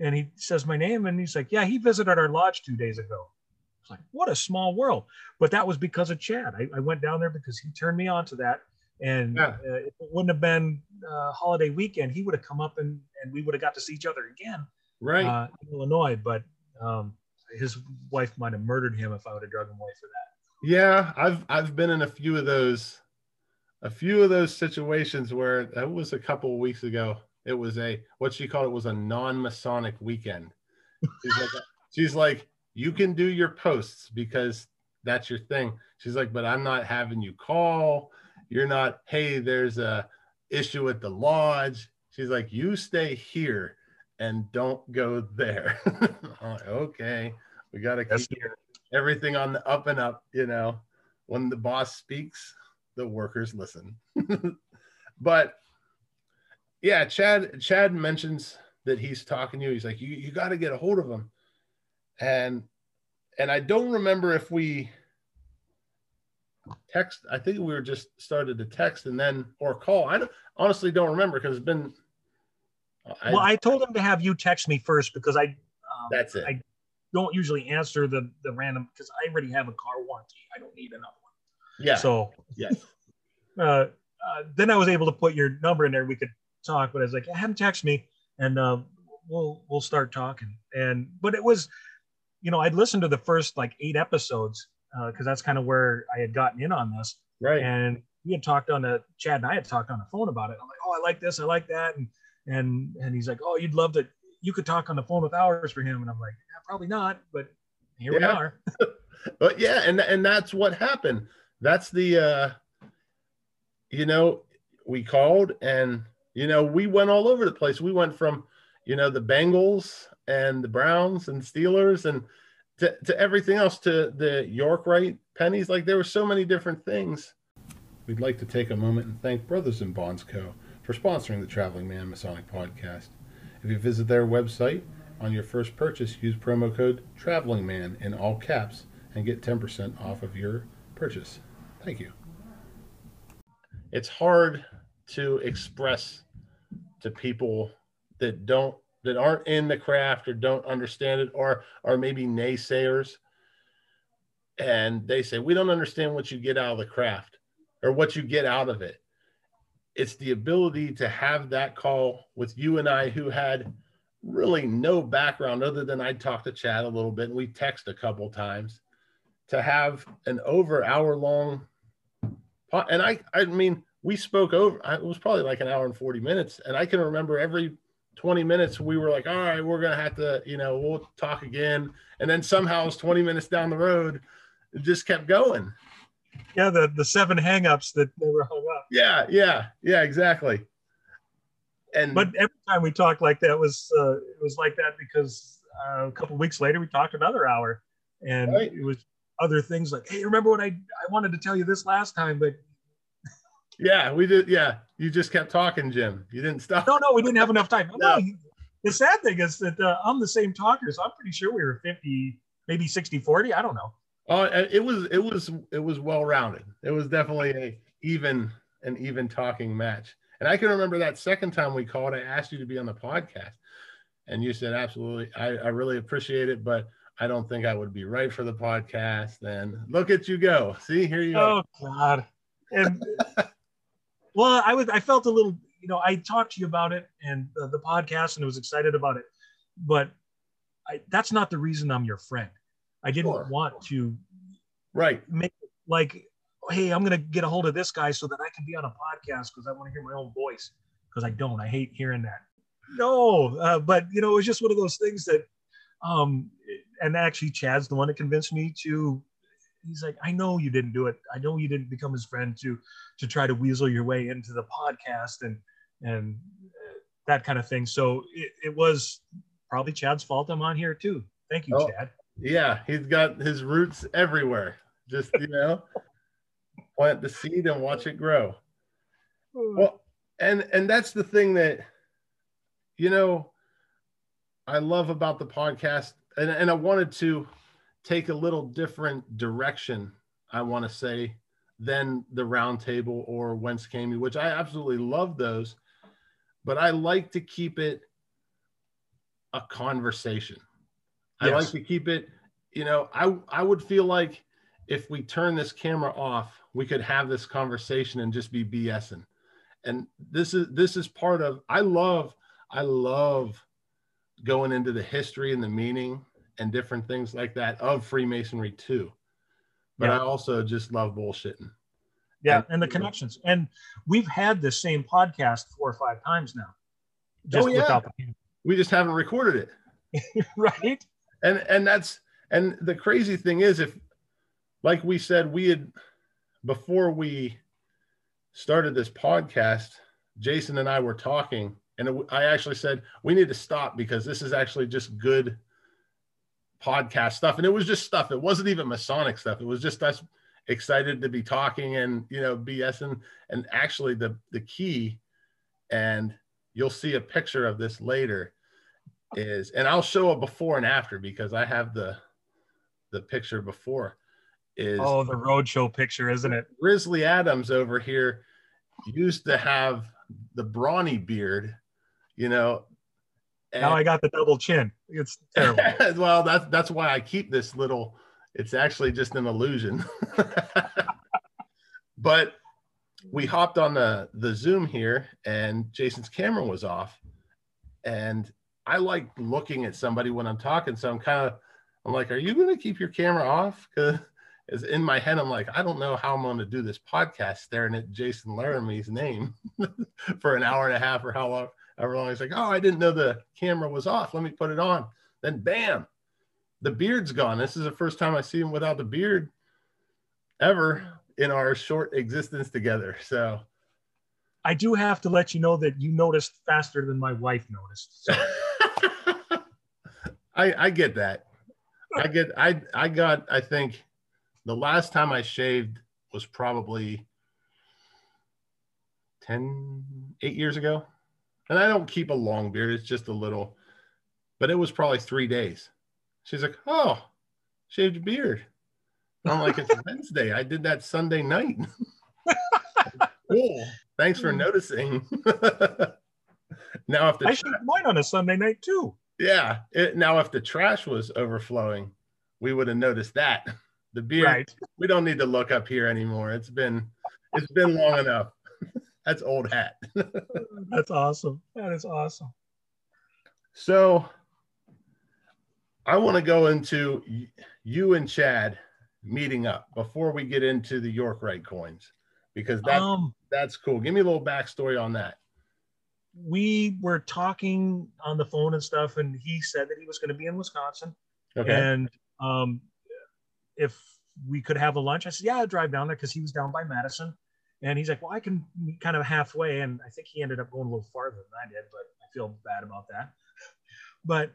[SPEAKER 3] And he says my name, and he's like, "Yeah, he visited our lodge two days ago." It's like, what a small world. But that was because of Chad. I, I went down there because he turned me on to that. And
[SPEAKER 2] Yeah.
[SPEAKER 3] uh, if it wouldn't have been uh, holiday weekend, he would have come up and, and we would have got to see each other again
[SPEAKER 2] Right.
[SPEAKER 3] uh, in Illinois. But um, his wife might have murdered him if I would have drug him away for that.
[SPEAKER 2] Yeah, I've I've been in a few of those, a few of those situations where that was a couple of weeks ago. It was a what she called it was a non-Masonic weekend. She's like, she's like, you can do your posts because that's your thing. She's like, but I'm not having you call. You're not. Hey, there's a issue at the lodge. She's like, you stay here and don't go there. Like, okay, we got to keep everything on the up and up you know when the boss speaks the workers listen but yeah chad chad mentions that he's talking to you he's like you, you got to get a hold of him and and i don't remember if we text i think we were just started to text and then or call i don't, honestly don't remember because it's been I,
[SPEAKER 3] well, I told him to have you text me first because I um,
[SPEAKER 2] that's it
[SPEAKER 3] I don't usually answer the the random because I already have a car warranty. I don't need another one.
[SPEAKER 2] yeah
[SPEAKER 3] So
[SPEAKER 2] yes
[SPEAKER 3] uh, uh, then I was able to put your number in there. We could talk, but I was like, have him text me, and uh, we'll we'll start talking. And but it was, you know, I'd listened to the first like eight episodes because that's kind of where I had gotten in on this,
[SPEAKER 2] right.
[SPEAKER 3] And we had talked on the Chad and I had talked on the phone about it. I'm like, oh, I like this, I like that, and and and he's like, oh, you'd love to, you could talk on the phone with hours for him, and I'm like, yeah, probably not, but here we are.
[SPEAKER 2] but yeah and and that's what happened. That's the uh you know we called and you know we went all over the place. We went from you know the bengals and the browns and steelers and to, to everything else to the York Rite pennies like there were so many different things we'd like to take a moment and thank brothers and bonds co for sponsoring the traveling man masonic podcast if you visit their website on your first purchase use promo code traveling man in all caps and get 10% off of your purchase. Thank you. It's hard to express to people that don't that aren't in the craft or don't understand it or are maybe naysayers and they say we don't understand what you get out of the craft or what you get out of it. It's the ability to have that call with you and I who had really no background other than I'd talked to Chad a little bit and we text a couple times to have an over hour long and I I mean we spoke over it was probably like an hour and 40 minutes and I can remember every 20 minutes we were like all right we're gonna have to you know we'll talk again and then somehow it's 20 minutes down the road it just kept going
[SPEAKER 3] Yeah, the the seven hangups that never hung up.
[SPEAKER 2] yeah yeah yeah exactly and
[SPEAKER 3] but every time we talked like that was uh, it was like that because uh, a couple weeks later we talked another hour and
[SPEAKER 2] Right.
[SPEAKER 3] it was other things like hey remember what i i wanted to tell you this last time but
[SPEAKER 2] yeah we did yeah you just kept talking jim you didn't stop
[SPEAKER 3] no no we didn't have enough time
[SPEAKER 2] No.
[SPEAKER 3] no. the sad thing is that uh, i'm the same talker so i'm pretty sure we were 50 maybe 60 40 i don't know
[SPEAKER 2] Oh, it was it was it was well rounded. It was definitely a even an even talking match. And I can remember that second time we called, I asked you to be on the podcast, and you said absolutely. I, I really appreciate it, but I don't think I would be right for the podcast. And look at you go. See, here you go.
[SPEAKER 3] oh god and well i was i felt a little you know i talked to you about it and uh, the podcast and i was excited about it but I, that's not the reason i'm your friend i didn't
[SPEAKER 2] Sure.
[SPEAKER 3] want to
[SPEAKER 2] Right.
[SPEAKER 3] make like hey i'm gonna get a hold of this guy so that i can be on a podcast because i want to hear my own voice because i don't i hate hearing that no uh, but you know it was just one of those things that um and actually chad's the one that convinced me to he's like i know you didn't do it i know you didn't become his friend to to try to weasel your way into the podcast and and uh, that kind of thing so it, it was probably chad's fault i'm on here too thank you
[SPEAKER 2] Oh.
[SPEAKER 3] chad
[SPEAKER 2] Yeah, he's got his roots everywhere. Just you know, plant the seed and watch it grow. well and and that's the thing that you know i love about the podcast and, and i wanted to take a little different direction i want to say than the round table or whence came you which i absolutely love those but i like to keep it a conversation. I like to keep it, you know, I I would feel like if we turn this camera off, we could have this conversation and just be BSing. And this is this is part of I love I love going into the history and the meaning and different things like that of Freemasonry too. But
[SPEAKER 3] Yeah.
[SPEAKER 2] I also just love bullshitting.
[SPEAKER 3] Yeah,
[SPEAKER 2] And-
[SPEAKER 3] and the connections. And we've had this same podcast four or five times now. Oh, just
[SPEAKER 2] Oh, yeah.
[SPEAKER 3] without the
[SPEAKER 2] We just haven't recorded it.
[SPEAKER 3] right?
[SPEAKER 2] and and that's and the crazy thing is if like we said we had before we started this podcast jason and i were talking and it, i actually said we need to stop because this is actually just good podcast stuff and it was just stuff it wasn't even masonic stuff it was just us excited to be talking and you know bsing and actually the the key and you'll see a picture of this later is and I'll show a before and after because I have the the picture before is
[SPEAKER 3] Oh, the roadshow picture, isn't it?
[SPEAKER 2] Grizzly Adams over here used to have the brawny beard, you know.
[SPEAKER 3] Now I got the double chin. It's terrible.
[SPEAKER 2] well, that's that's why I keep this little. It's actually just an illusion. but we hopped on the the Zoom here, and Jason's camera was off, and I like looking at somebody when I'm talking. So I'm kind of, I'm like, are you going to keep your camera off? Because in my head, I'm like, I don't know how I'm going to do this podcast staring at Jason Laramie's name for an hour and a half or how long, long. He's like, oh, I didn't know the camera was off. Let me put it on. Then bam, the beard's gone. This is the first time I see him without the beard ever in our short existence together. So
[SPEAKER 3] I do have to let you know that you noticed faster than my wife noticed. So
[SPEAKER 2] I, I get that. I get I I got I think the last time I shaved was probably 10 8 years ago. And I don't keep a long beard, it's just a little. But it was probably 3 days. She's like, "Oh, shaved your beard." And I'm like, "It's Wednesday. I did that Sunday night." cool. Thanks for hmm. noticing. now if the
[SPEAKER 3] I shaved mine on a Sunday night too.
[SPEAKER 2] yeah. It, now, if the trash was overflowing, we would have noticed that. The beard,
[SPEAKER 3] Right.
[SPEAKER 2] we don't need to look up here anymore. It's been, it's been long enough. That's old hat.
[SPEAKER 3] That's awesome. That is awesome.
[SPEAKER 2] So, I want to go into you and Chad meeting up before we get into the York Rite coins, because that
[SPEAKER 3] Um,
[SPEAKER 2] that's cool. Give me a little backstory on that.
[SPEAKER 3] we were talking on the phone and stuff, and he said that he was going to be in Wisconsin,
[SPEAKER 2] Okay.
[SPEAKER 3] and um, if we could have a lunch, I said, "Yeah, I'll drive down there," because he was down by Madison, and he's like, "Well, I can meet kind of halfway," and I think he ended up going a little farther than I did, but I feel bad about that. But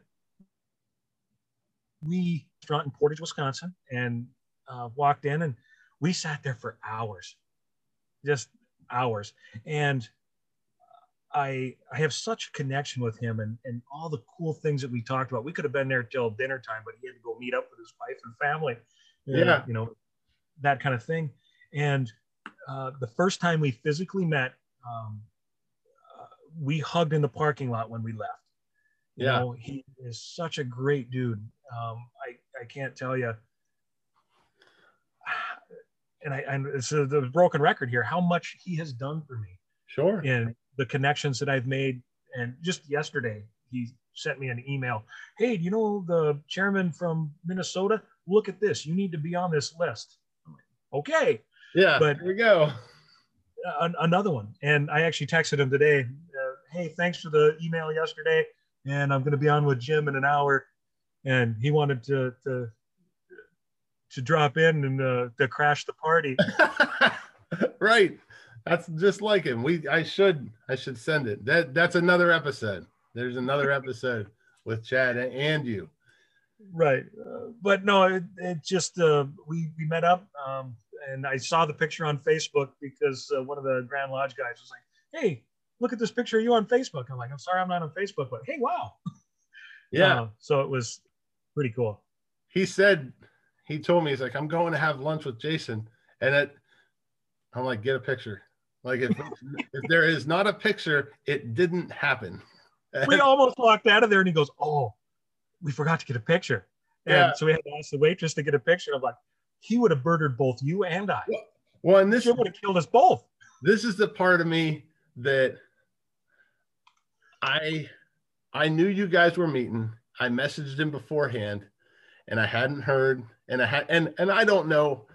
[SPEAKER 3] we restaurant in Portage, Wisconsin, and uh, walked in, and we sat there for hours, just hours, and I I have such a connection with him and and all the cool things that we talked about. We could have been there till dinner time, but he had to go meet up with his wife and family. and,
[SPEAKER 2] Yeah.
[SPEAKER 3] you know that kind of thing. And uh, the first time we physically met, um, uh, we hugged in the parking lot when we left. You
[SPEAKER 2] Yeah.
[SPEAKER 3] know, he is such a great dude. Um, I I can't tell you. And I and it's a, the broken record here. How much he has done for me
[SPEAKER 2] Sure.
[SPEAKER 3] and the connections that I've made. And just yesterday, he sent me an email. Hey, do you know the chairman from Minnesota? Look at this. You need to be on this list. I'm like, okay,
[SPEAKER 2] Yeah.
[SPEAKER 3] But-
[SPEAKER 2] here we go.
[SPEAKER 3] An- another one. And I actually texted him today. Uh, hey, thanks for the email yesterday. And I'm going to be on with Jim in an hour. And he wanted to to to drop in and uh, to crash the party.
[SPEAKER 2] right. That's just like him. We I should I should send it. That that's another episode. There's another episode with Chad and you.
[SPEAKER 3] right uh, but no it, it just uh, we we met up um, and i saw the picture on facebook because uh, one of the grand lodge guys was like hey look at this picture of you on facebook i'm like i'm sorry i'm not on facebook but hey wow
[SPEAKER 2] Yeah.
[SPEAKER 3] Uh, so it was pretty cool
[SPEAKER 2] he said he told me he's like, I'm going to have lunch with Jason. And it I'm like, get a picture. Like if if there is not a picture, it didn't happen.
[SPEAKER 3] we almost walked out of there and he goes, Oh, we forgot to get a picture. And
[SPEAKER 2] Yeah.
[SPEAKER 3] so we had to ask the waitress to get a picture. I'm like, he would have murdered both you and I.
[SPEAKER 2] well, and this
[SPEAKER 3] would have killed us both.
[SPEAKER 2] this is the part of me that I I knew you guys were meeting. I messaged him beforehand and I hadn't heard and I had and and I don't know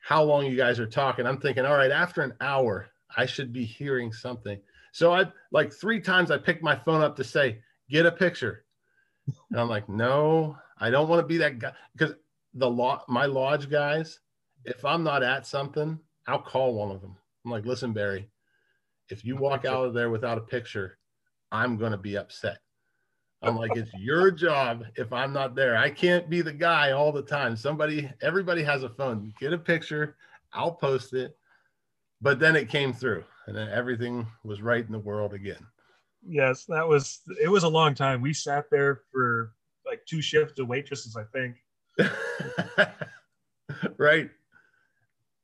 [SPEAKER 2] how long you guys are talking. I'm thinking, all right, after an hour, I should be hearing something. So I like three times I picked my phone up to say, get a picture. And I'm like, no, I don't want to be that guy because the law my lodge guys, if I'm not at something, I'll call one of them. I'm like, listen, Barry, if you walk out of there without a picture, I'm going to be upset. I'm like, it's your job if I'm not there. I can't be the guy all the time. Somebody, everybody has a phone. Get a picture, I'll post it. But then it came through, and then everything was right in the world again.
[SPEAKER 3] Yes, that was it was a long time. We sat there for like two shifts of waitresses, I think.
[SPEAKER 2] right.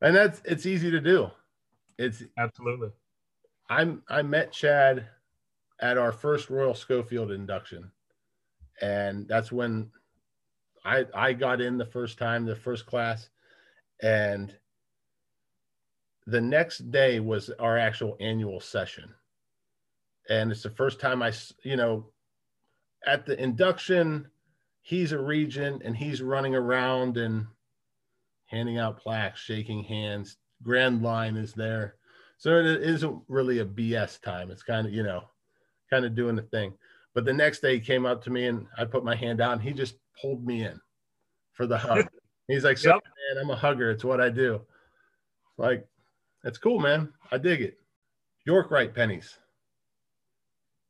[SPEAKER 2] And that's it's easy to do. It's
[SPEAKER 3] Absolutely.
[SPEAKER 2] I'm I met Chad at our first Royal Schofield induction, and that's when I I got in the first time, the first class, and the next day was our actual annual session, and it's the first time I, you know at the induction he's a regent and he's running around and handing out plaques, shaking hands. Grand line is there. So it isn't really a BS time. It's kind of, you know, kind of doing the thing. But the next day he came up to me and I put my hand out and he just pulled me in for the hug. He's like, so
[SPEAKER 3] Yep.
[SPEAKER 2] man, I'm a hugger. It's what I do. Like, that's cool, man. I dig it. York Rite pennies.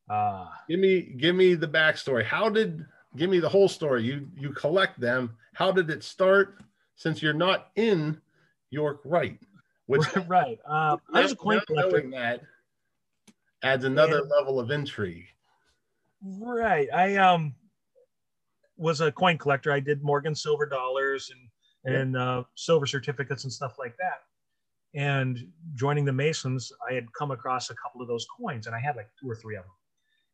[SPEAKER 3] Uh
[SPEAKER 2] Give me give me the backstory. How did give me the whole story? You you collect them. How did it start? Since you're not in York Rite, which
[SPEAKER 3] right. Uh, I was a coin collector.
[SPEAKER 2] knowing that adds another level of intrigue.
[SPEAKER 3] Right. I um was a coin collector. I did Morgan silver dollars and and uh, silver certificates and stuff like that. And joining the Masons, I had come across a couple of those coins, and I had like two or three of them.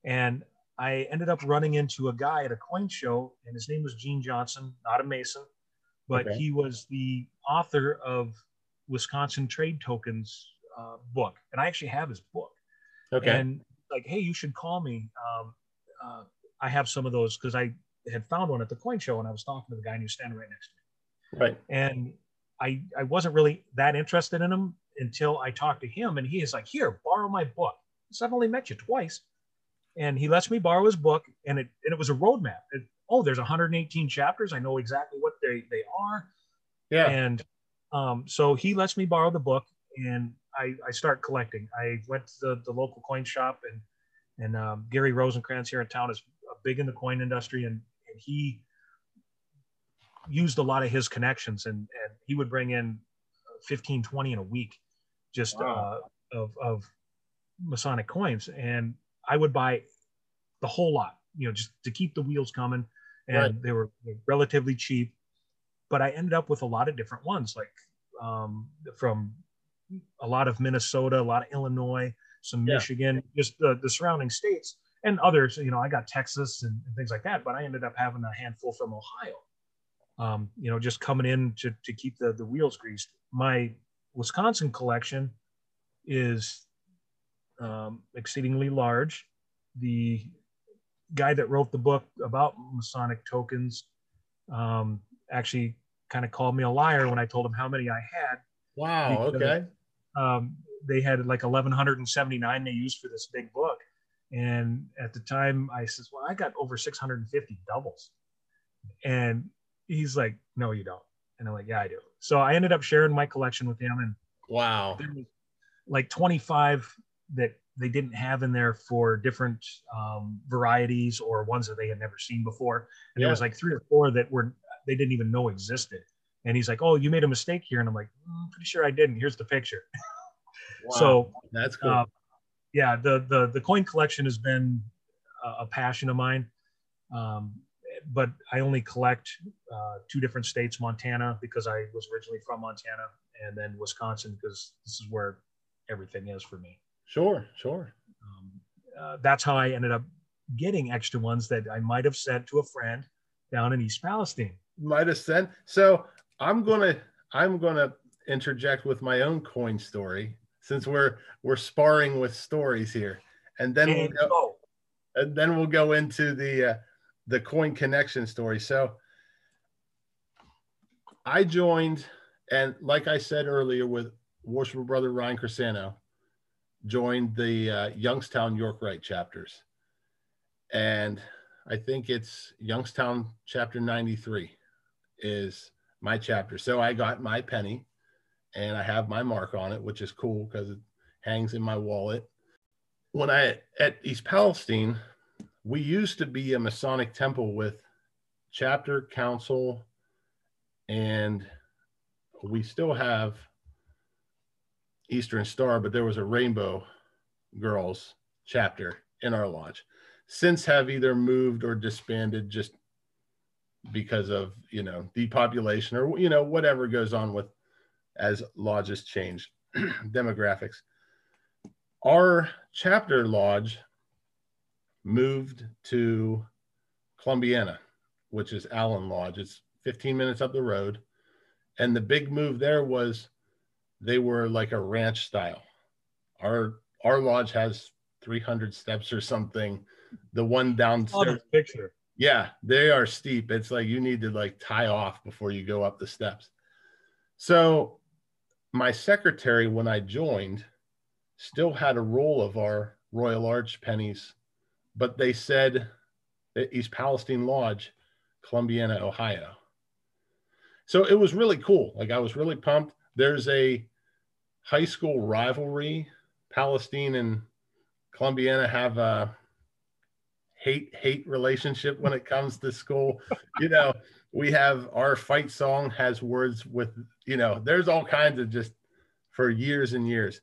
[SPEAKER 3] And I ended up running into a guy at a coin show, and his name was Gene Johnson, not a Mason, but
[SPEAKER 2] Okay.
[SPEAKER 3] he was the author of Wisconsin Trade Tokens uh, book, and I actually have his book
[SPEAKER 2] Okay.
[SPEAKER 3] and like, hey, you should call me. Um, uh, I have some of those because I had found one at the coin show, and I was talking to the guy and he was standing right next to me.
[SPEAKER 2] right.
[SPEAKER 3] And I I wasn't really that interested in him until I talked to him, and he is like, here, borrow my book. So I've only met you twice, and he lets me borrow his book, and it and it was a roadmap. It, oh, there's 118 chapters. I know exactly what they they are.
[SPEAKER 2] Yeah.
[SPEAKER 3] And um, so he lets me borrow the book and I, I start collecting. I went to the, the local coin shop and and um, Gary rosenkrantz here in town is big in the coin industry and, and he used a lot of his connections and, and he would bring in 15, 20 in a week just
[SPEAKER 2] Wow.
[SPEAKER 3] uh, of, of Masonic coins. And I would buy the whole lot, you know, just to keep the wheels coming. And
[SPEAKER 2] Right.
[SPEAKER 3] they were relatively cheap but I ended up with a lot of different ones, like um, from a lot of Minnesota, a lot of Illinois, some
[SPEAKER 2] Yeah.
[SPEAKER 3] Michigan, just the, the surrounding states, and others. You know, I got Texas and, and things like that, but I ended up having a handful from Ohio. Um, you know, just coming in to, to keep the, the wheels greased. My Wisconsin collection is um, exceedingly large. The guy that wrote the book about Masonic tokens um, actually kind of called me a liar when I told him how many I had.
[SPEAKER 2] Wow.
[SPEAKER 3] Because-
[SPEAKER 2] Okay.
[SPEAKER 3] Um, they had like 1,179 they used for this big book. And at the time, I says, Well, I got over 650 doubles. And he's like, No, you don't. And I'm like, Yeah, I do. So I ended up sharing my collection with him. And
[SPEAKER 2] Wow.
[SPEAKER 3] there was like 25 that they didn't have in there for different um, varieties or ones that they had never seen before. And there was like three or four that were they didn't even know existed. And he's like, "Oh, you made a mistake here," and I'm like, mm, "Pretty sure I didn't. Here's the picture."
[SPEAKER 2] Wow.
[SPEAKER 3] So,
[SPEAKER 2] that's cool.
[SPEAKER 3] uh, yeah, the the the coin collection has been a, a passion of mine. Um, but I only collect uh, two different states, Montana because I was originally from Montana, and then Wisconsin because this is where everything is for me
[SPEAKER 2] sure. Sure.
[SPEAKER 3] um, uh, that's how I ended up getting extra ones that I might have sent to a friend down in East Palestine.
[SPEAKER 2] Might have sent. So I'm gonna I'm gonna interject with my own coin story since we're we're sparring with stories here, and then we'll go, and then we'll go into the uh, the coin connection story. So I joined, and like I said earlier, with worshiper brother Ryan Crisano, joined the uh, Youngstown York Rite chapters, and I think it's Youngstown chapter 93 is my chapter. So I got my penny and I have my mark on it, which is cool because it hangs in my wallet. When I at East Palestine, we used to be a Masonic temple with chapter, council, and we still have Eastern Star, but there was a Rainbow Girls chapter in our lodge. Since have either moved or disbanded just because of you know depopulation or you know whatever goes on with as lodges change demographics. Our chapter lodge moved to Columbiana, which is Allen Lodge. It's 15 minutes up the road. And the big move there was they were like a ranch style. Our our lodge has 300 steps or something. The one downstairs.
[SPEAKER 3] Oh, picture.
[SPEAKER 2] Yeah, they are steep. It's like you need to like tie off before you go up the steps. So my secretary, when I joined, still had a roll of our Royal Arch pennies, but they said East Palestine Lodge, Columbiana, Ohio. So it was really cool. Like I was really pumped. There's a high school rivalry. Palestine and Columbiana have a hate hate relationship when it comes to school. you know, we have our fight song has words with you know, there's all kinds of just for years and years.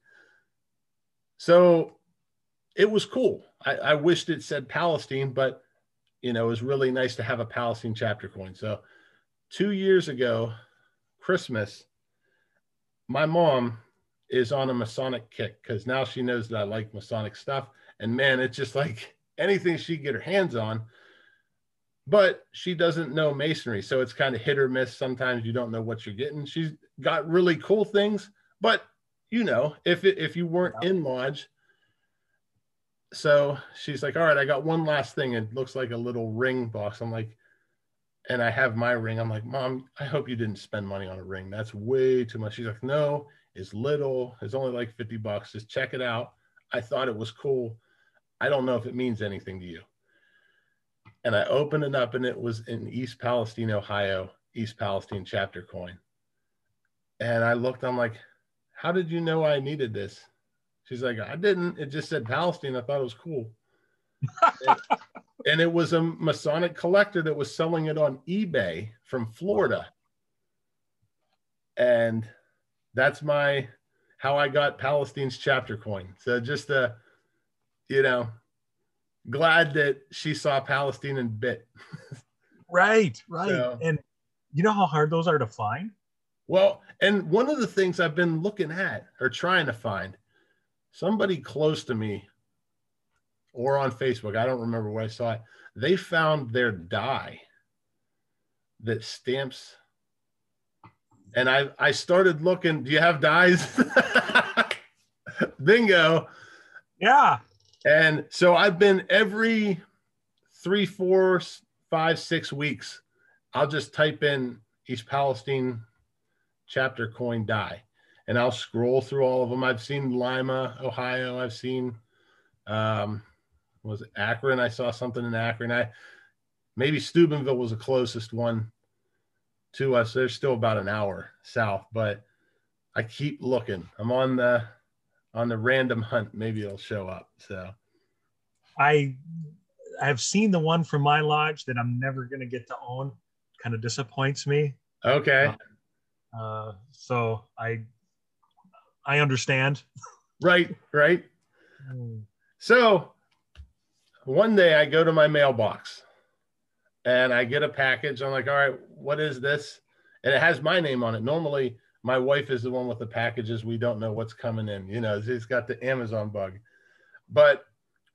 [SPEAKER 2] So it was cool. I, I wished it said Palestine, but you know, it was really nice to have a Palestine chapter coin. So two years ago, Christmas, my mom is on a Masonic kick because now she knows that I like Masonic stuff. And man, it's just like anything she get her hands on, but she doesn't know masonry. So it's kind of hit or miss. Sometimes you don't know what you're getting. She's got really cool things, but you know, if it, if you weren't in lodge, so she's like, all right, I got one last thing. It looks like a little ring box. I'm like, and I have my ring. I'm like, mom, I hope you didn't spend money on a ring. That's way too much. She's like, no, it's little. It's only like 50 bucks. Just check it out. I thought it was cool. I don't know if it means anything to you and I opened it up, and it was in East Palestine, Ohio, East Palestine chapter coin. And I looked, I'm like, how did you know I needed this? She's like, I didn't. It just said Palestine. I thought it was cool. and, and it was a Masonic collector that was selling it on eBay from Florida. And that's my how I got Palestine's chapter coin. So just a, you know, glad that she saw Palestine and bit.
[SPEAKER 3] right, right. So, and you know how hard those are to find?
[SPEAKER 2] Well, and one of the things I've been looking at or trying to find, somebody close to me or on Facebook, I don't remember where I saw it, they found their die that stamps. And I, I started looking, do you have dies? Bingo.
[SPEAKER 3] Yeah.
[SPEAKER 2] And so I've been every three, four, five, six weeks, I'll just type in East Palestine chapter coin die and I'll scroll through all of them. I've seen Lima, Ohio. I've seen, um, was it Akron? I saw something in Akron. I maybe Steubenville was the closest one to us. There's still about an hour south, but I keep looking. I'm on the on the random hunt, maybe it'll show up. So
[SPEAKER 3] I I have seen the one from my lodge that I'm never going to get to own. Kind of disappoints me.
[SPEAKER 2] Okay.
[SPEAKER 3] Uh, uh, so I I understand.
[SPEAKER 2] Right, right. Hmm. So one day I go to my mailbox and I get a package. I'm like, all right, what is this? And it has my name on it. Normally my wife is the one with the packages. We don't know what's coming in. You know, she's got the Amazon bug. But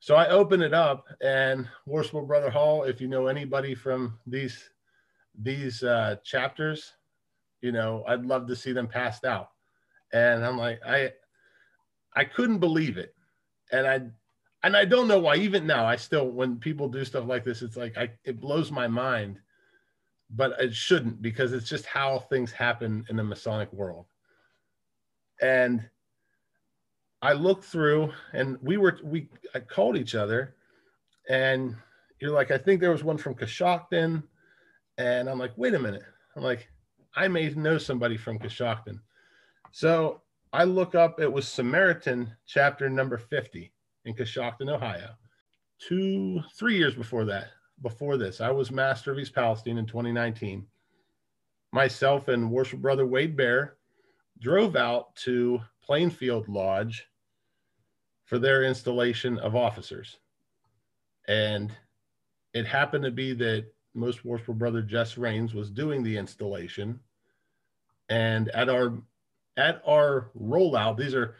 [SPEAKER 2] so I open it up, and Worshipful Brother Hall. If you know anybody from these these uh, chapters, you know I'd love to see them passed out. And I'm like, I I couldn't believe it, and I and I don't know why. Even now, I still when people do stuff like this, it's like I it blows my mind, but it shouldn't because it's just how things happen in the Masonic world. And I looked through and we were we I called each other and you're like, I think there was one from Coshocton. And I'm like, wait a minute. I'm like, I may know somebody from Coshocton. So I look up, it was Samaritan chapter number 50 in Coshocton, Ohio. Two, three years before that, before this, I was master of East Palestine in 2019. Myself and worship brother Wade Bear drove out to Plainfield Lodge for their installation of officers. And it happened to be that most worshipful brother Jess Rains was doing the installation. And at our at our rollout, these are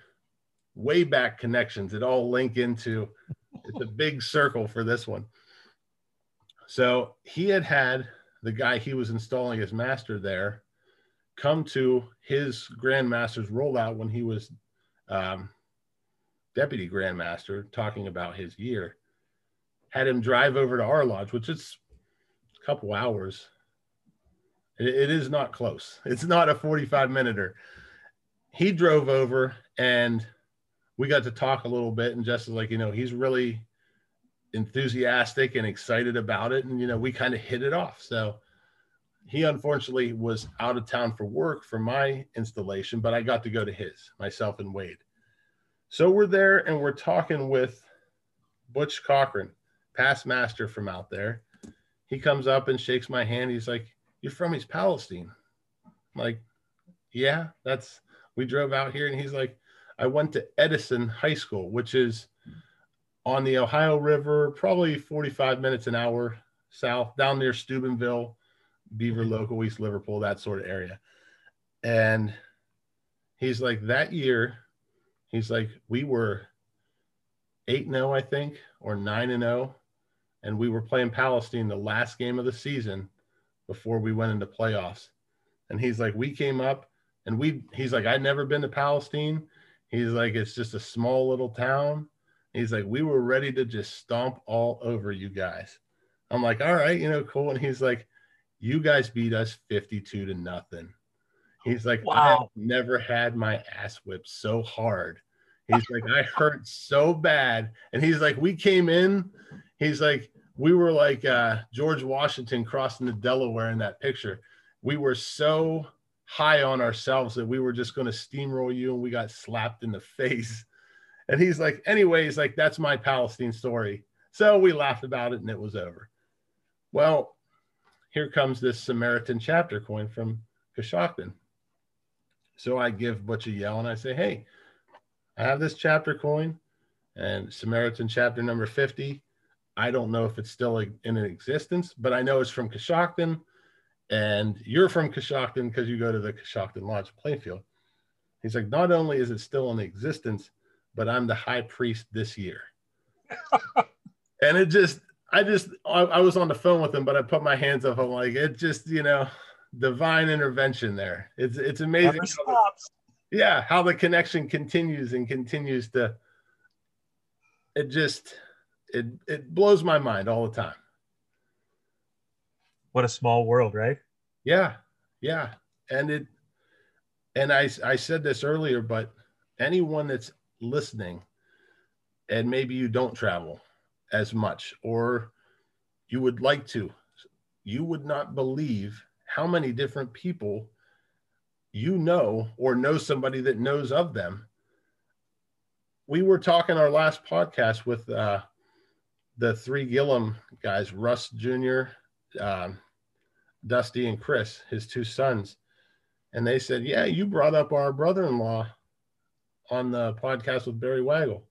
[SPEAKER 2] way back connections. That all link into it's a big circle for this one. So he had had the guy he was installing as master there come to his grandmaster's rollout when he was um, deputy grandmaster talking about his year. Had him drive over to our lodge which is a couple hours. It, it is not close. It's not a 45 minuter he drove over and we got to talk a little bit and just like you know he's really enthusiastic and excited about it and you know we kind of hit it off so he unfortunately was out of town for work for my installation, but I got to go to his, myself and Wade. So we're there and we're talking with Butch Cochran, past master from out there. He comes up and shakes my hand. He's like, You're from East Palestine. I'm like, yeah, that's we drove out here. And he's like, I went to Edison High School, which is on the Ohio River, probably 45 minutes an hour south, down near Steubenville Beaver Local, East Liverpool, that sort of area. And he's like, that year, he's like, we were 8 0, I think, or 9 0. And we were playing Palestine the last game of the season before we went into playoffs. And he's like, we came up and we, he's like, I'd never been to Palestine. He's like, it's just a small little town. He's like, we were ready to just stomp all over you guys. I'm like, all right, you know, cool. And he's like, you guys beat us 52 to nothing. He's like, wow. I've never had my ass whipped so hard. He's like, I hurt so bad. And he's like, we came in, he's like, we were like uh, George Washington crossing the Delaware in that picture. We were so high on ourselves that we were just going to steamroll you and we got slapped in the face. And he's like, anyways, like, that's my Palestine story. So we laughed about it and it was over. Well, here comes this Samaritan chapter coin from Coshocton. So I give Butch a yell and I say, hey, I have this chapter coin and Samaritan chapter number 50. I don't know if it's still in existence, but I know it's from Coshocton. And you're from Coshocton because you go to the Coshocton Lodge, Plainfield. He's like, not only is it still in existence, but I'm the high priest this year. and it just I just I, I, was on the phone with him, but I put my hands up. I'm like, it just you know, divine intervention there. It's it's amazing. How the, yeah, how the connection continues and continues to. It just it it blows my mind all the time.
[SPEAKER 3] What a small world, right?
[SPEAKER 2] Yeah, yeah, and it, and I I said this earlier, but anyone that's listening, and maybe you don't travel as much or you would like to, you would not believe how many different people you know or know somebody that knows of them. We were talking our last podcast with uh, the three Gillum guys, Russ Jr., Dusty, and Chris, his two sons. And they said, Yeah, you brought up our brother in law on the podcast with Barry Waggle.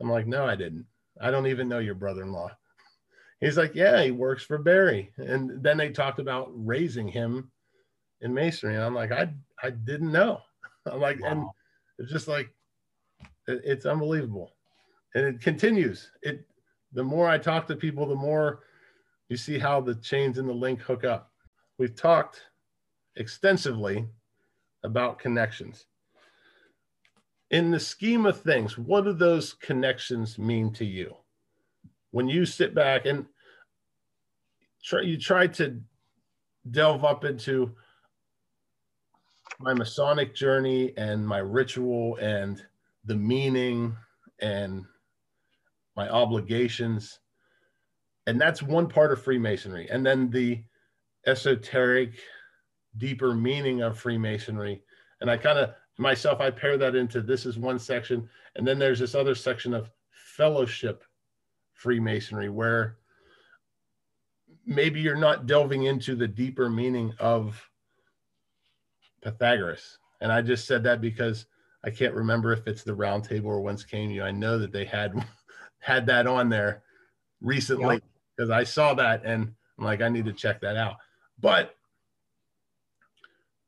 [SPEAKER 2] I'm like, No, I didn't. I don't even know your brother in law. He's like, Yeah, he works for Barry. And then they talked about raising him in masonry. And I'm like, I I didn't know. I'm like, wow. and it's just like it, it's unbelievable. and it continues. It the more I talk to people, the more you see how the chains in the link hook up. We've talked extensively about connections. In the scheme of things, what do those connections mean to you? When you sit back and try, you try to delve up into my Masonic journey and my ritual and the meaning and my obligations. And that's one part of Freemasonry. And then the esoteric, deeper meaning of Freemasonry. And I kind of myself, I pair that into this is one section. And then there's this other section of fellowship Freemasonry where maybe you're not delving into the deeper meaning of Pythagoras. And I just said that because I can't remember if it's the round table or whence came you. I know that they had had that on there recently because. I saw that and I'm like, I need to check that out. But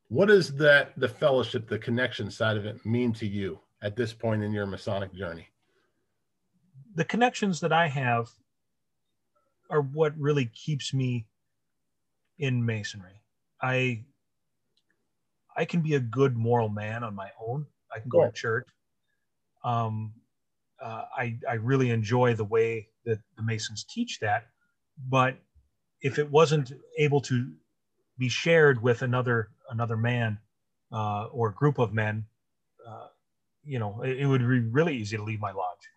[SPEAKER 2] what does that the fellowship, the connection side of it mean to you at this point in your Masonic journey?
[SPEAKER 3] The connections that I have are what really keeps me in masonry. I I can be a good moral man on my own. I can go cool. to church. Um, uh, I I really enjoy the way that the Masons teach that, but if it wasn't able to be shared with another another man uh, or group of men, uh, you know, it, it, would be really easy to leave my lodge.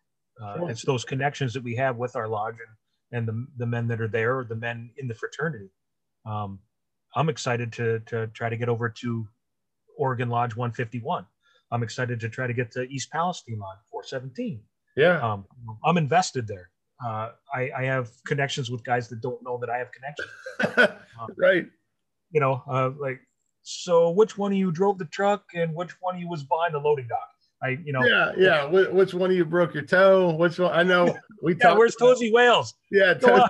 [SPEAKER 3] Uh, sure. It's those connections that we have with our lodge and and the, the men that are there or the men in the fraternity. Um, I'm excited to to try to get over to Oregon Lodge 151. I'm excited to try to get to East Palestine Lodge 417.
[SPEAKER 2] Yeah.
[SPEAKER 3] Um, I'm invested there. Uh, I, I, have connections with guys that don't know that I have connections.
[SPEAKER 2] Um, right.
[SPEAKER 3] You know, uh, like, so which one of you drove the truck and which one of you was behind the loading dock? I, you know.
[SPEAKER 2] Yeah, yeah. Which one of you broke your toe? Which one? I know we.
[SPEAKER 3] yeah, where's Tozy Wales?
[SPEAKER 2] Yeah, Tozy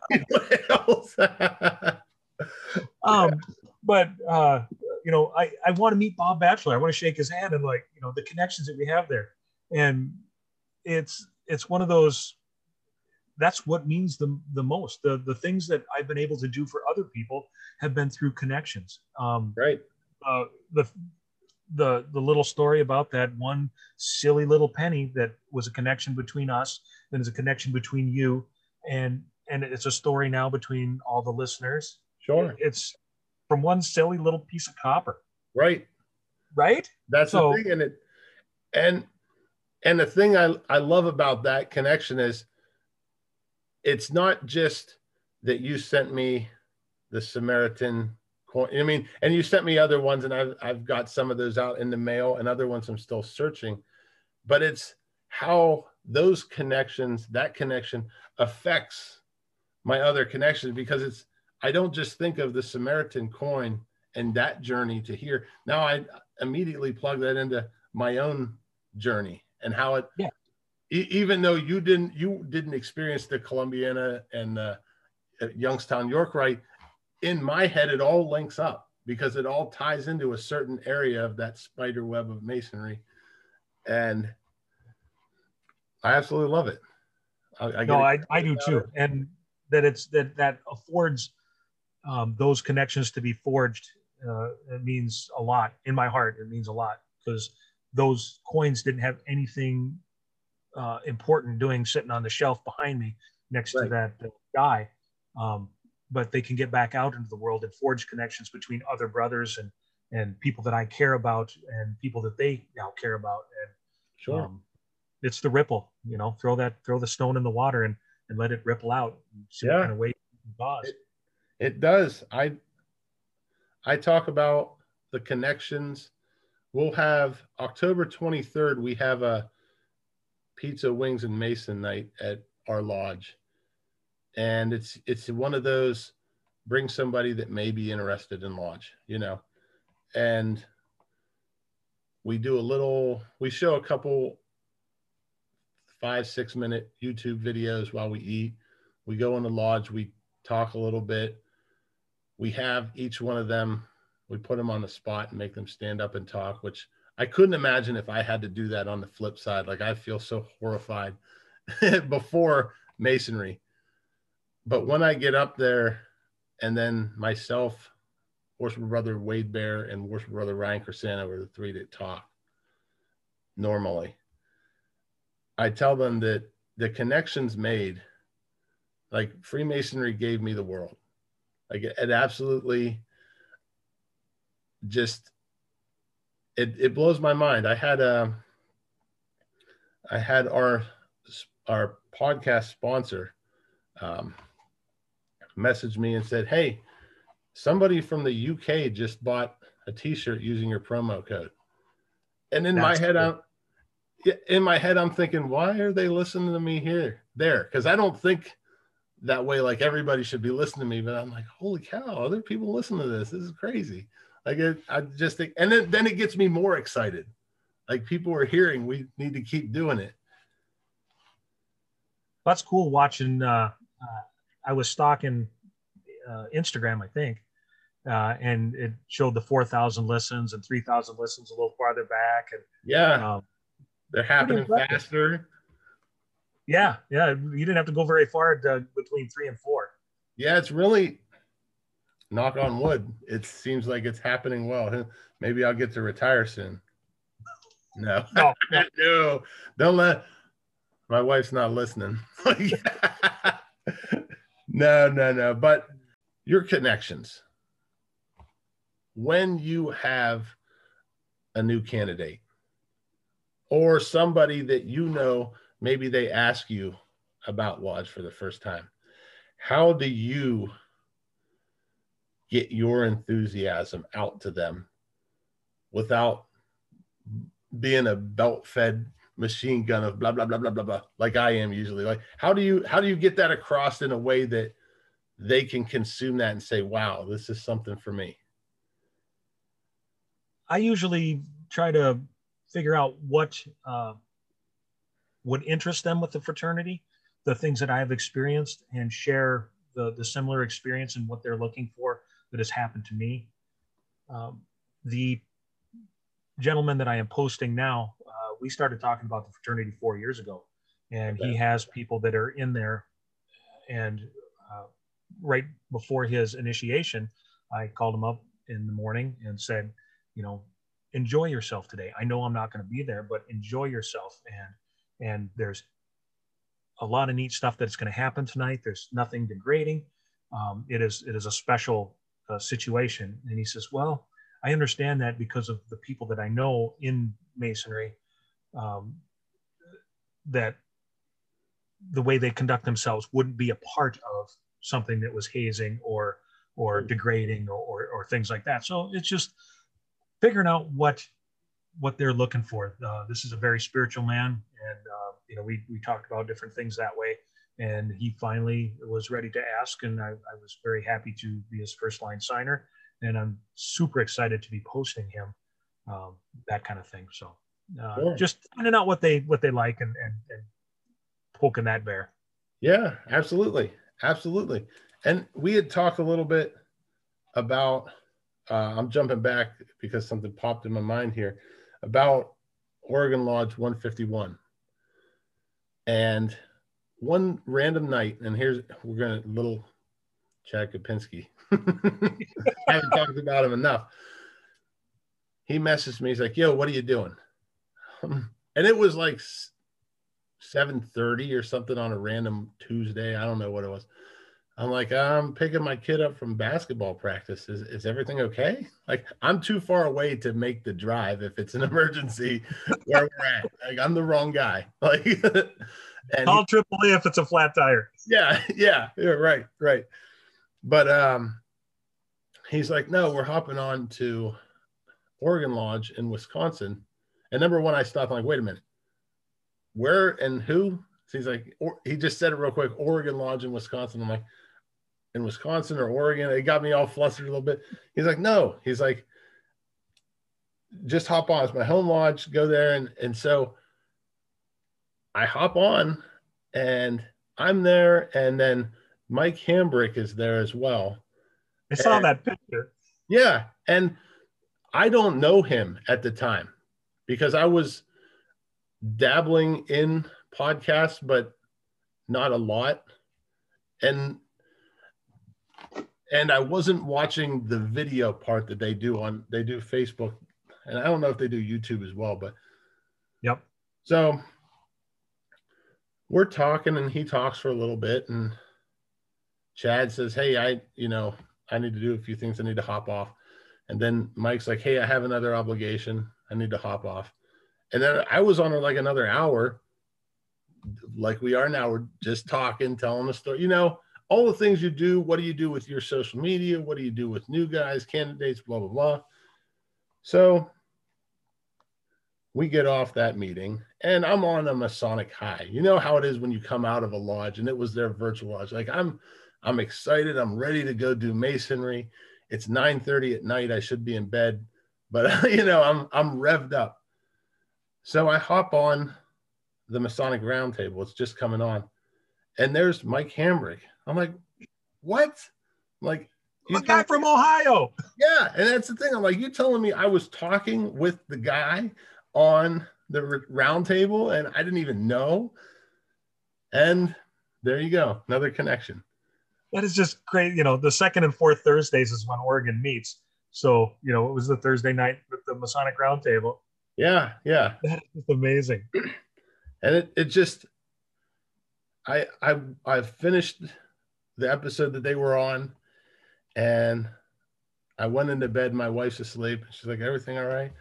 [SPEAKER 2] Wales.
[SPEAKER 3] um, but uh, you know, I, I want to meet Bob Batchelor. I want to shake his hand and like, you know, the connections that we have there. And it's it's one of those that's what means the, the most. The the things that I've been able to do for other people have been through connections. Um,
[SPEAKER 2] right.
[SPEAKER 3] Uh, the the the little story about that one silly little penny that was a connection between us, then is a connection between you, and and it's a story now between all the listeners.
[SPEAKER 2] Sure.
[SPEAKER 3] It's from one silly little piece of copper.
[SPEAKER 2] Right.
[SPEAKER 3] Right.
[SPEAKER 2] That's so, the thing. And it and and the thing I, I love about that connection is it's not just that you sent me the Samaritan coin. I mean, and you sent me other ones, and I've I've got some of those out in the mail, and other ones I'm still searching. But it's how those connections, that connection affects my other connections because it's I don't just think of the Samaritan coin and that journey to here. Now I immediately plug that into my own journey and how it,
[SPEAKER 3] yeah.
[SPEAKER 2] E- even though you didn't, you didn't experience the Columbiana and uh, Youngstown York Rite, in my head, it all links up because it all ties into a certain area of that spider web of masonry. And I absolutely love it.
[SPEAKER 3] I, I no, I, I do too. It. And that it's that that affords um, those connections to be forged, uh, it means a lot in my heart. It means a lot because those coins didn't have anything uh, important doing sitting on the shelf behind me next right. to that guy. Um, but they can get back out into the world and forge connections between other brothers and and people that I care about and people that they now care about. And
[SPEAKER 2] sure, um,
[SPEAKER 3] it's the ripple. You know, throw that throw the stone in the water and and let it ripple out.
[SPEAKER 2] see yeah. what
[SPEAKER 3] kind of way it,
[SPEAKER 2] it does. I I talk about the connections. We'll have October 23rd, we have a pizza, wings, and mason night at our lodge. And it's it's one of those bring somebody that may be interested in lodge, you know. And we do a little, we show a couple five, six minute YouTube videos while we eat. We go in the lodge, we talk a little bit we have each one of them we put them on the spot and make them stand up and talk which i couldn't imagine if i had to do that on the flip side like i feel so horrified before masonry. But when I get up there, and then myself, Horseman brother Wade Bear, and Worship brother Ryan Crescano were the three that talk normally. I tell them that the connections made, like Freemasonry gave me the world. Like it absolutely just it, it blows my mind. I had a um, had our our podcast sponsor um, message me and said, "Hey, somebody from the UK just bought a T-shirt using your promo code." And in That's my head, cool. I'm in my head, I'm thinking, why are they listening to me here, there? Because I don't think that way. Like everybody should be listening to me, but I'm like, holy cow, other people listen to this. This is crazy. Like it, I just think, and then, then it gets me more excited. Like people are hearing, we need to keep doing it.
[SPEAKER 3] That's cool watching. Uh, uh, I was stalking uh, Instagram, I think, uh, and it showed the 4,000 listens and 3,000 listens a little farther back. And
[SPEAKER 2] yeah, um, they're happening faster.
[SPEAKER 3] Yeah, yeah. You didn't have to go very far to, between three and four.
[SPEAKER 2] Yeah, it's really knock on wood. It seems like it's happening well. Maybe I'll get to retire soon. No, no, no. don't let my wife's not listening. no, no, no. But your connections when you have a new candidate or somebody that you know, maybe they ask you about Lodge for the first time. How do you get your enthusiasm out to them without being a belt fed machine gun of blah blah blah blah blah blah like I am usually. Like how do you how do you get that across in a way that they can consume that and say wow this is something for me
[SPEAKER 3] I usually try to figure out what uh, would interest them with the fraternity the things that I have experienced and share the the similar experience and what they're looking for that has happened to me. Um, the gentleman that I am posting now, uh, we started talking about the fraternity four years ago, and he has people that are in there. And uh, right before his initiation, I called him up in the morning and said, you know, enjoy yourself today. I know I'm not going to be there, but enjoy yourself. And and there's a lot of neat stuff that's going to happen tonight. There's nothing degrading. Um, it is it is a special uh, situation. And he says, Well, I understand that because of the people that I know in Masonry, um, that the way they conduct themselves wouldn't be a part of something that was hazing or or hmm. degrading or, or, or things like that. So it's just figuring out what what they're looking for. Uh, this is a very spiritual man, and uh, you know we we talked about different things that way and he finally was ready to ask and I, I, was very happy to be his first line signer and i'm super excited to be posting him um, that kind of thing. So uh, just finding out what they what they like and, and, and poking that bear.
[SPEAKER 2] Yeah absolutely. Absolutely. And we had talked a little bit about uh, i'm jumping back because something popped in my mind here about oregon lodge 151 and one random night, and here's we're gonna little Chad Kopinski. I haven't talked about him enough. He messaged me. He's like, "Yo, what are you doing?" Um, and it was like 7:30 or something on a random Tuesday. I don't know what it was. I'm like, I'm picking my kid up from basketball practice. Is, is everything okay? Like, I'm too far away to make the drive if it's an emergency where we're at. Like, I'm the wrong guy. Like,
[SPEAKER 3] and Call AAA if it's a flat tire.
[SPEAKER 2] Yeah, yeah, yeah, right, right. But um, he's like, no, we're hopping on to Oregon Lodge in Wisconsin. And number one, I stopped. I'm like, wait a minute, where and who? So he's like, or, he just said it real quick. Oregon Lodge in Wisconsin. I'm like, in Wisconsin or Oregon. It got me all flustered a little bit. He's like, no. He's like, just hop on. It's my home lodge. Go there. And and so I hop on and I'm there, and then Mike Hambrick is there as well.
[SPEAKER 3] I saw and, that picture.
[SPEAKER 2] Yeah. And I don't know him at the time because I was dabbling in podcasts, but not a lot. And and I wasn't watching the video part that they do on they do Facebook, and I don't know if they do YouTube as well, but
[SPEAKER 3] Yep.
[SPEAKER 2] so we're talking and he talks for a little bit and Chad says, Hey, I, you know, I need to do a few things. I need to hop off. And then Mike's like, Hey, I have another obligation. I need to hop off. And then I was on like another hour, like we are now. We're just talking, telling a story, you know, all the things you do. What do you do with your social media? What do you do with new guys, candidates, blah, blah, blah. So we get off that meeting and I'm on a Masonic high. You know how it is when you come out of a lodge and it was their virtual lodge. Like I'm I'm excited. I'm ready to go do masonry. It's 9:30 at night. I should be in bed, but you know, I'm I'm revved up. So I hop on the Masonic roundtable. It's just coming on. And there's Mike Hambrick. I'm like, what? I'm like
[SPEAKER 3] the guy from Ohio.
[SPEAKER 2] Yeah, and that's the thing. I'm like, you telling me I was talking with the guy on the round table and I didn't even know. And there you go, another connection.
[SPEAKER 3] That is just great. You know, the second and fourth Thursdays is when Oregon meets. So, you know, it was the Thursday night with the Masonic Roundtable.
[SPEAKER 2] Yeah, yeah.
[SPEAKER 3] That is amazing.
[SPEAKER 2] And it, it just I I I finished the episode that they were on and I went into bed, my wife's asleep. She's like, everything all right?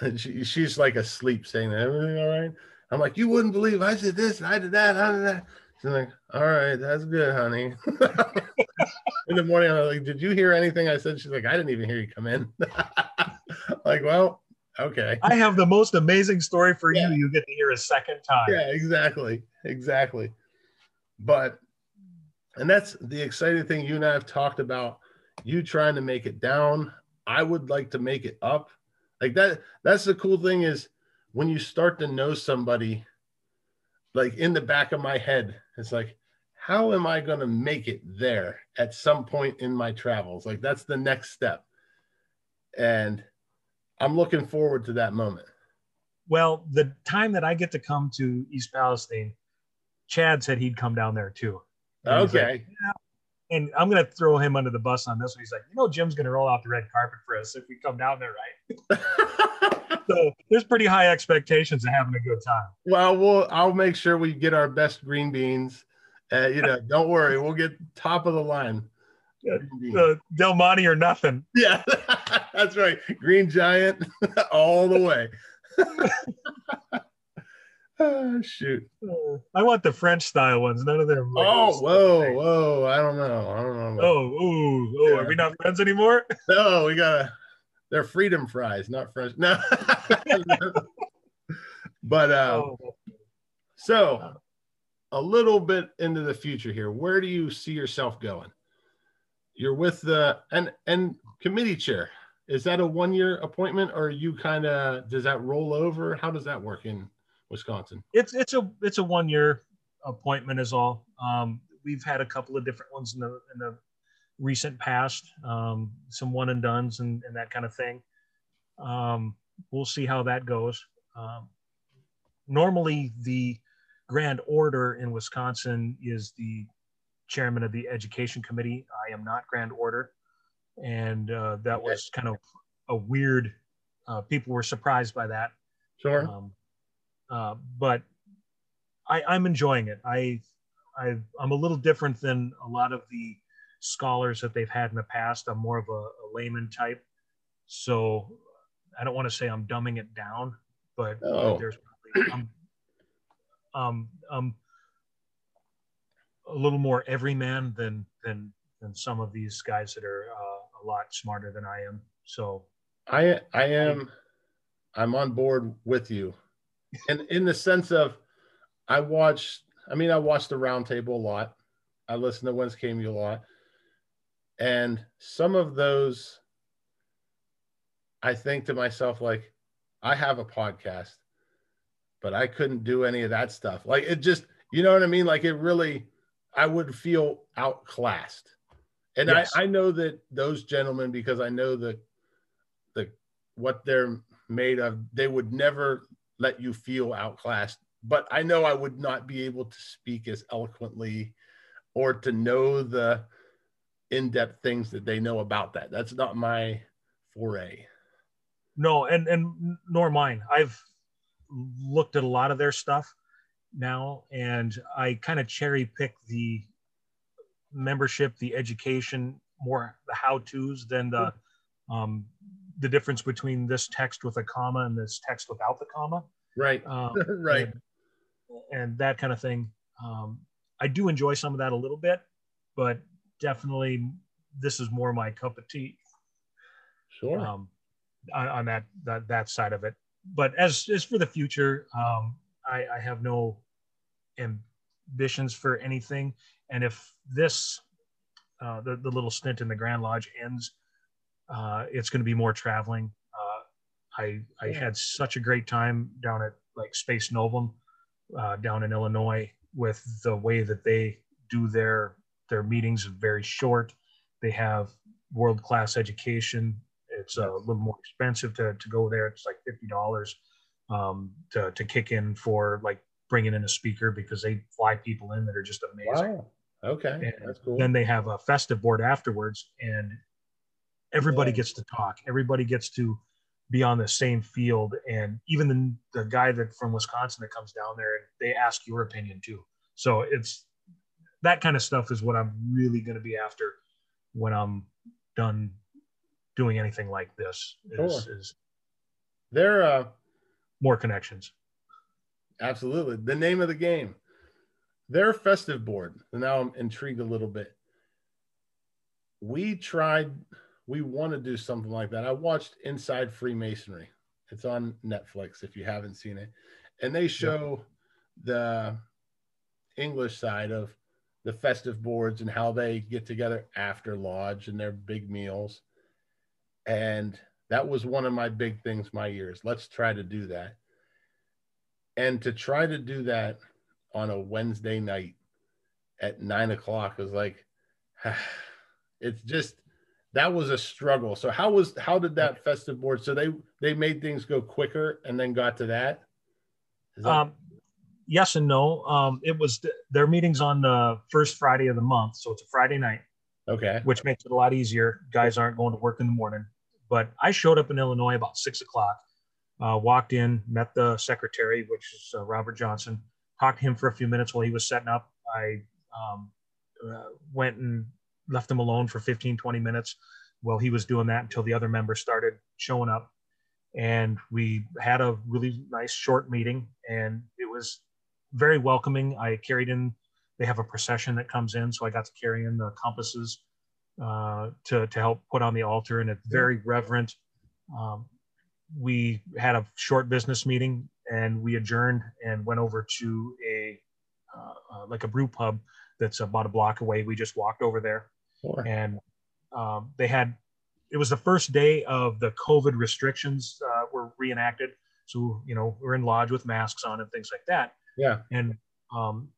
[SPEAKER 2] And she, she's like asleep saying everything all right. I'm like, you wouldn't believe I did this, I did that, I did that. She's like, all right, that's good, honey. in the morning, I'm like, did you hear anything I said? She's like, I didn't even hear you come in. like, well, okay.
[SPEAKER 3] I have the most amazing story for yeah. you. You get to hear a second time.
[SPEAKER 2] Yeah, exactly. Exactly. But, and that's the exciting thing you and I have talked about you trying to make it down. I would like to make it up like that that's the cool thing is when you start to know somebody like in the back of my head it's like how am i going to make it there at some point in my travels? Like that's the next step. And i'm looking forward to that moment.
[SPEAKER 3] Well the time that i get to come to east palestine chad said he'd come down there too.
[SPEAKER 2] And okay like,
[SPEAKER 3] yeah, and I'm gonna throw him under the bus on this one. He's like, you know, Jim's gonna roll out the red carpet for us if we come down there, right? so there's pretty high expectations of having a good time.
[SPEAKER 2] Well, we'll I'll make sure we get our best green beans. Uh, you know, don't worry, we'll get top of the line.
[SPEAKER 3] Uh, Del Monte or nothing.
[SPEAKER 2] Yeah, that's right. Green Giant all the way. Oh, shoot.
[SPEAKER 3] I want the French style ones. None of them.
[SPEAKER 2] Like oh, whoa, whoa. I don't know. I don't know.
[SPEAKER 3] Oh, ooh, oh, yeah. are we not friends anymore?
[SPEAKER 2] No, we gotta. They're freedom fries, not French. No. but uh, oh. so a little bit into the future here, where do you see yourself going? You're with the and and committee chair. Is that a one year appointment, or you kind of does that roll over? How does that work in Wisconsin?
[SPEAKER 3] It's it's a it's a one year appointment is all. Um, we've had a couple of different ones in the in the recent past, um, some one and duns and, and that kind of thing. Um, we'll see how that goes. Um, normally, the grand orator in Wisconsin is the chairman of the education committee. I am not grand orator, and uh, that was kind of a weird. Uh, people were surprised by that.
[SPEAKER 2] Sure. Um,
[SPEAKER 3] uh, but I, I'm enjoying it. I, I, I'm a little different than a lot of the scholars that they've had in the past. I'm more of a, a layman type, so I don't want to say I'm dumbing it down, but oh. there's probably I'm, um, um, a little more everyman than than than some of these guys that are uh, a lot smarter than I am. So
[SPEAKER 2] I I am I'm on board with you and in the sense of I watched, I mean, I watched the roundtable a lot. I listened to Whence Came You a lot. And some of those, I think to myself, like, I have a podcast, but I couldn't do any of that stuff. Like, it just, you know what I mean? Like, it really, I would feel outclassed. And yes. I, I know that those gentlemen, because I know that the what they're made of, they would never let you feel outclassed but I know I would not be able to speak as eloquently or to know the in-depth things that they know about that. That's not my foray.
[SPEAKER 3] No, and and nor mine. I've looked at a lot of their stuff now, and I kind of cherry pick the membership, the education, more the how-tos than the um, the difference between this text with a comma and this text without the comma.
[SPEAKER 2] Right.
[SPEAKER 3] Um,
[SPEAKER 2] right.
[SPEAKER 3] And, and that kind of thing. Um, I do enjoy some of that a little bit, but definitely this is more my cup of tea.
[SPEAKER 2] Sure.
[SPEAKER 3] Um, on, on that, that that side of it. But as as for the future, um, I, I have no ambitions for anything. And if this uh, the the little stint in the Grand Lodge ends, uh, it's going to be more traveling. Uh, I I
[SPEAKER 2] Yeah.
[SPEAKER 3] had such a great time down at like Spes Novum uh, down in Illinois with the way that they do their their meetings very short. They have world class education. It's a little more expensive to, to go there. It's like fifty dollars um, to to kick in for like bringing in a speaker because they fly people in that are just amazing.
[SPEAKER 2] Wow. Okay.
[SPEAKER 3] And
[SPEAKER 2] That's cool.
[SPEAKER 3] Then they have a festive board afterwards, and everybody
[SPEAKER 2] Yeah.
[SPEAKER 3] gets to talk. Everybody gets to be on the same field, and even the, the guy that from Wisconsin that comes down there, they ask your opinion too. So it's that kind of stuff is what I'm really going to be after when I'm done doing anything like this. Is,
[SPEAKER 2] Sure.
[SPEAKER 3] is
[SPEAKER 2] They're uh
[SPEAKER 3] more connections.
[SPEAKER 2] absolutely the name of the game. Their festive board. Now I'm intrigued a little bit. We tried, we want to do something like that. I watched Inside Freemasonry. It's on Netflix if you haven't seen it. And they show the English side of the festive boards and how they get together after lodge and their big meals. And that was one of my big things my years. Let's try to do that. And to try to do that on a Wednesday night at nine o'clock was like, it's just that was a struggle. So how was how did that festive board? So they they made things go quicker and then got to that. That-
[SPEAKER 3] Um, yes and no. Um, it was th- their meetings on the first Friday of the month, so it's a Friday night.
[SPEAKER 2] okay.
[SPEAKER 3] which makes it a lot easier. Guys aren't going to work in the morning. But I showed up in Illinois about six o'clock, uh, walked in, met the secretary, which is uh, Robert Johnson, talked to him for a few minutes while he was setting up. I um, uh, went and left him alone for 15, 20 minutes while he was doing that until the other members started showing up. And we had a really nice short meeting, and it was very welcoming. I carried in, they have a procession that comes in, so I got to carry in the compasses uh, to to help put on the altar, and it's very reverent. Um, we had a short business meeting, and we adjourned and went over to a uh, uh, like a brew pub that's about a block away. We just walked over there,
[SPEAKER 2] Sure.
[SPEAKER 3] and um, they had. It was the first day of the COVID restrictions uh, were reenacted, so you know we're in lodge with masks on and things like that
[SPEAKER 2] Yeah.
[SPEAKER 3] and um,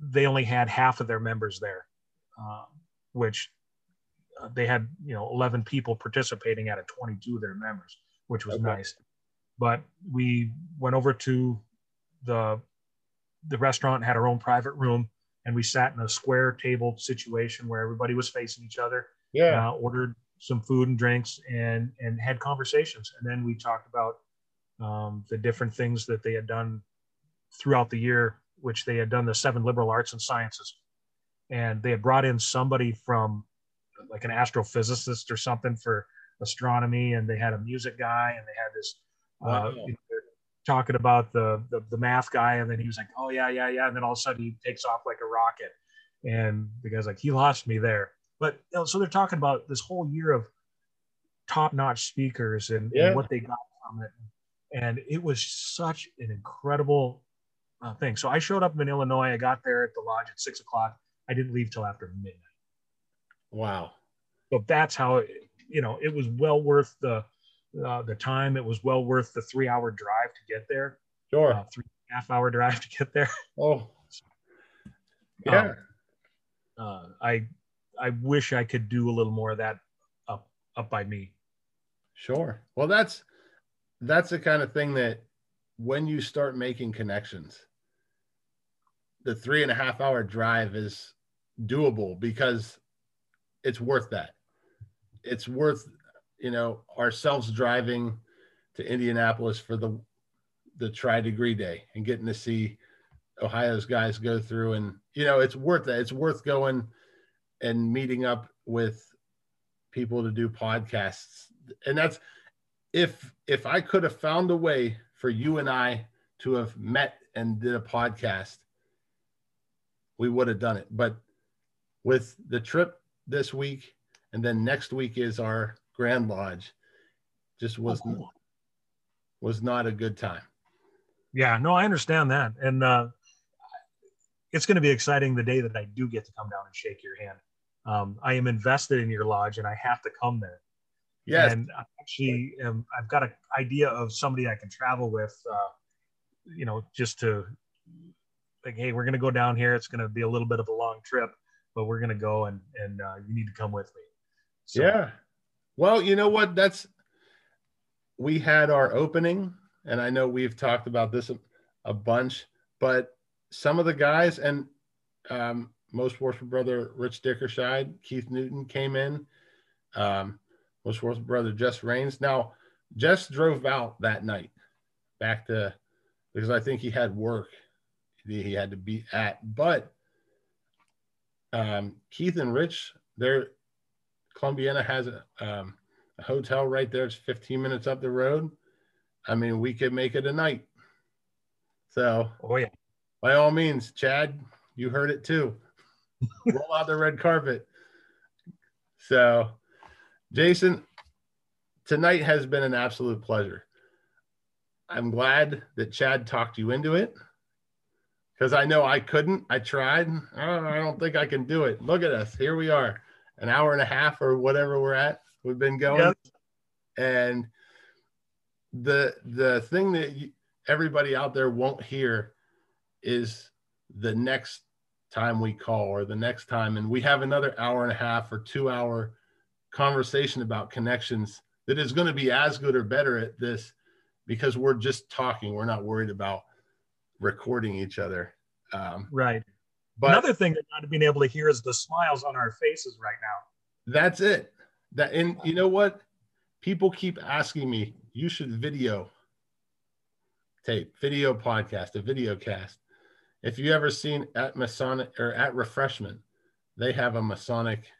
[SPEAKER 3] they only had half of their members there, uh, which uh, they had you know 11 people participating out of 22 of their members, which was
[SPEAKER 2] Okay.
[SPEAKER 3] nice. But we went over to the the restaurant, had our own private room, and we sat in a square table situation where everybody was facing each other
[SPEAKER 2] Yeah.
[SPEAKER 3] uh, ordered some food and drinks and and had conversations and then we talked about um, the different things that they had done throughout the year which they had done the seven liberal arts and sciences and they had brought in somebody from like an astrophysicist or something for astronomy and they had a music guy and they had this uh,
[SPEAKER 2] Wow.
[SPEAKER 3] Talking about the, the the math guy and then he was like oh yeah yeah yeah and then all of a sudden he takes off like a rocket. And the guy's like he lost me there. But you know, so they're talking about this whole year of top-notch speakers and, and what they got from it. And it was such an incredible uh, thing. So i showed up in illinois. I got there at the lodge at six o'clock. I didn't leave till after midnight.
[SPEAKER 2] Wow.
[SPEAKER 3] so that's how it, you know it was well worth the uh, the time it was well worth the three hour drive to get there
[SPEAKER 2] Sure.
[SPEAKER 3] uh, three and a half hour drive to get there
[SPEAKER 2] oh. Yeah.
[SPEAKER 3] Um, uh, I I wish I could do a little more of that up up by me.
[SPEAKER 2] Sure. Well, that's that's the kind of thing that when you start making connections, the three and a half hour drive is doable because it's worth that. It's worth, you know, ourselves driving to Indianapolis for the the tri degree day and getting to see Ohio's guys go through and you know it's worth it. It's worth going and meeting up with people to do podcasts. And that's if if I could have found a way for you and I to have met and did a podcast, we would have done it. But with the trip this week and then next week is our Grand Lodge, just was oh, cool. was not a good time.
[SPEAKER 3] Yeah, no, I understand that, and uh, it's going to be exciting the day that I do get to come down and shake your hand. Um, I am invested in your lodge, and I have to come there.
[SPEAKER 2] Yes,
[SPEAKER 3] and I actually, am, I've got an idea of somebody I can travel with. Uh, you know, just to like, hey, we're going to go down here. It's going to be a little bit of a long trip, but we're going to go, and and uh, you need to come with me.
[SPEAKER 2] So, yeah. Well, you know what? That's we had our opening, and I know we've talked about this a, bunch, but some of the guys and um, most worship brother Rich Dickershide, Keith Newton came in. Um, most worship brother Jess Rains. Now, Jess drove out that night back to because I think he had work he had to be at. But um, Keith and Rich, they're Columbiana has a, um, a hotel right there. It's 15 minutes up the road. I mean, we could make it a night. So,
[SPEAKER 3] oh yeah,
[SPEAKER 2] by all means, Chad, you heard it too. Roll out the red carpet. So, Jason, tonight has been an absolute pleasure. I'm glad that Chad talked you into it because I know I couldn't. I tried. Oh, I don't think I can do it. Look at us. Here we are, an hour and a half or whatever we're at. We've been going, yep. and the the thing that you, everybody out there won't hear is the next time we call or the next time and we have another hour and a half or two hour conversation about connections that is going to be as good or better at this because we're just talking we're not worried about recording each other
[SPEAKER 3] um, right but another thing that not being able to hear is the smiles on our faces right now
[SPEAKER 2] that's it that and you know what people keep asking me you should video tape video podcast a video cast if you ever seen at Masonic or at Refreshment, they have a Masonic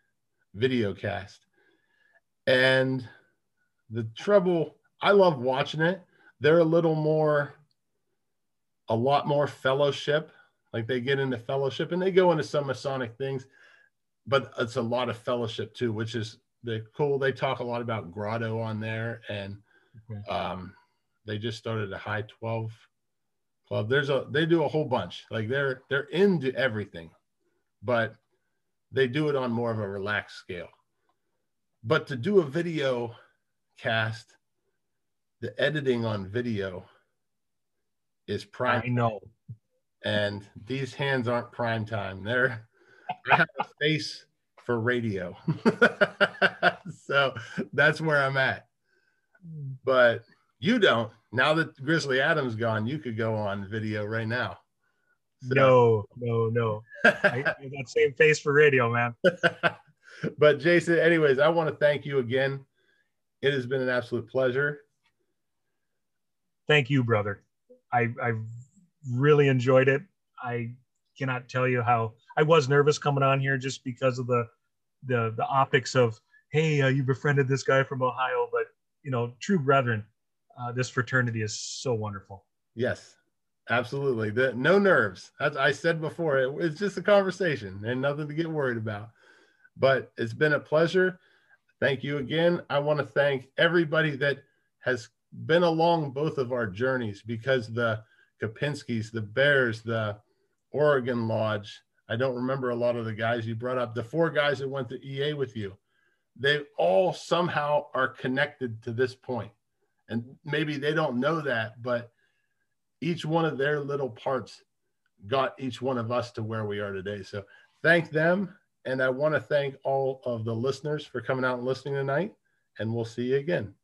[SPEAKER 2] video cast. And the trouble, I love watching it. They're a little more, a lot more fellowship. Like they get into fellowship and they go into some Masonic things, but it's a lot of fellowship too, which is the cool. They talk a lot about grotto on there and okay. um, they just started a high 12 club. There's a they do a whole bunch. Like they're they're into everything, but they do it on more of a relaxed scale. But to do a video cast, the editing on video is prime.
[SPEAKER 3] I know.
[SPEAKER 2] And these hands aren't prime time. They're I have a face for radio. so that's where I'm at. But you don't. Now that Grizzly Adams gone, you could go on video right now.
[SPEAKER 3] So. No, no, no. I got that same face for radio, man.
[SPEAKER 2] but Jason, anyways, I want to thank you again. It has been an absolute pleasure.
[SPEAKER 3] Thank you, brother. I I really enjoyed it. I cannot tell you how I was nervous coming on here just because of the the the optics of hey, uh, you befriended this guy from Ohio, but you know, true brethren uh, this fraternity is so wonderful.
[SPEAKER 2] Yes, absolutely. The, no nerves. As I said before, it, it's just a conversation and nothing to get worried about. But it's been a pleasure. Thank you again. I want to thank everybody that has been along both of our journeys because the Kapinskis, the Bears, the Oregon Lodge, I don't remember a lot of the guys you brought up, the four guys that went to EA with you, they all somehow are connected to this point. And maybe they don't know that but each one of their little parts got each one of us to where we are today. So thank them. And i want to thank all of the listeners for coming out and listening tonight. And we'll see you again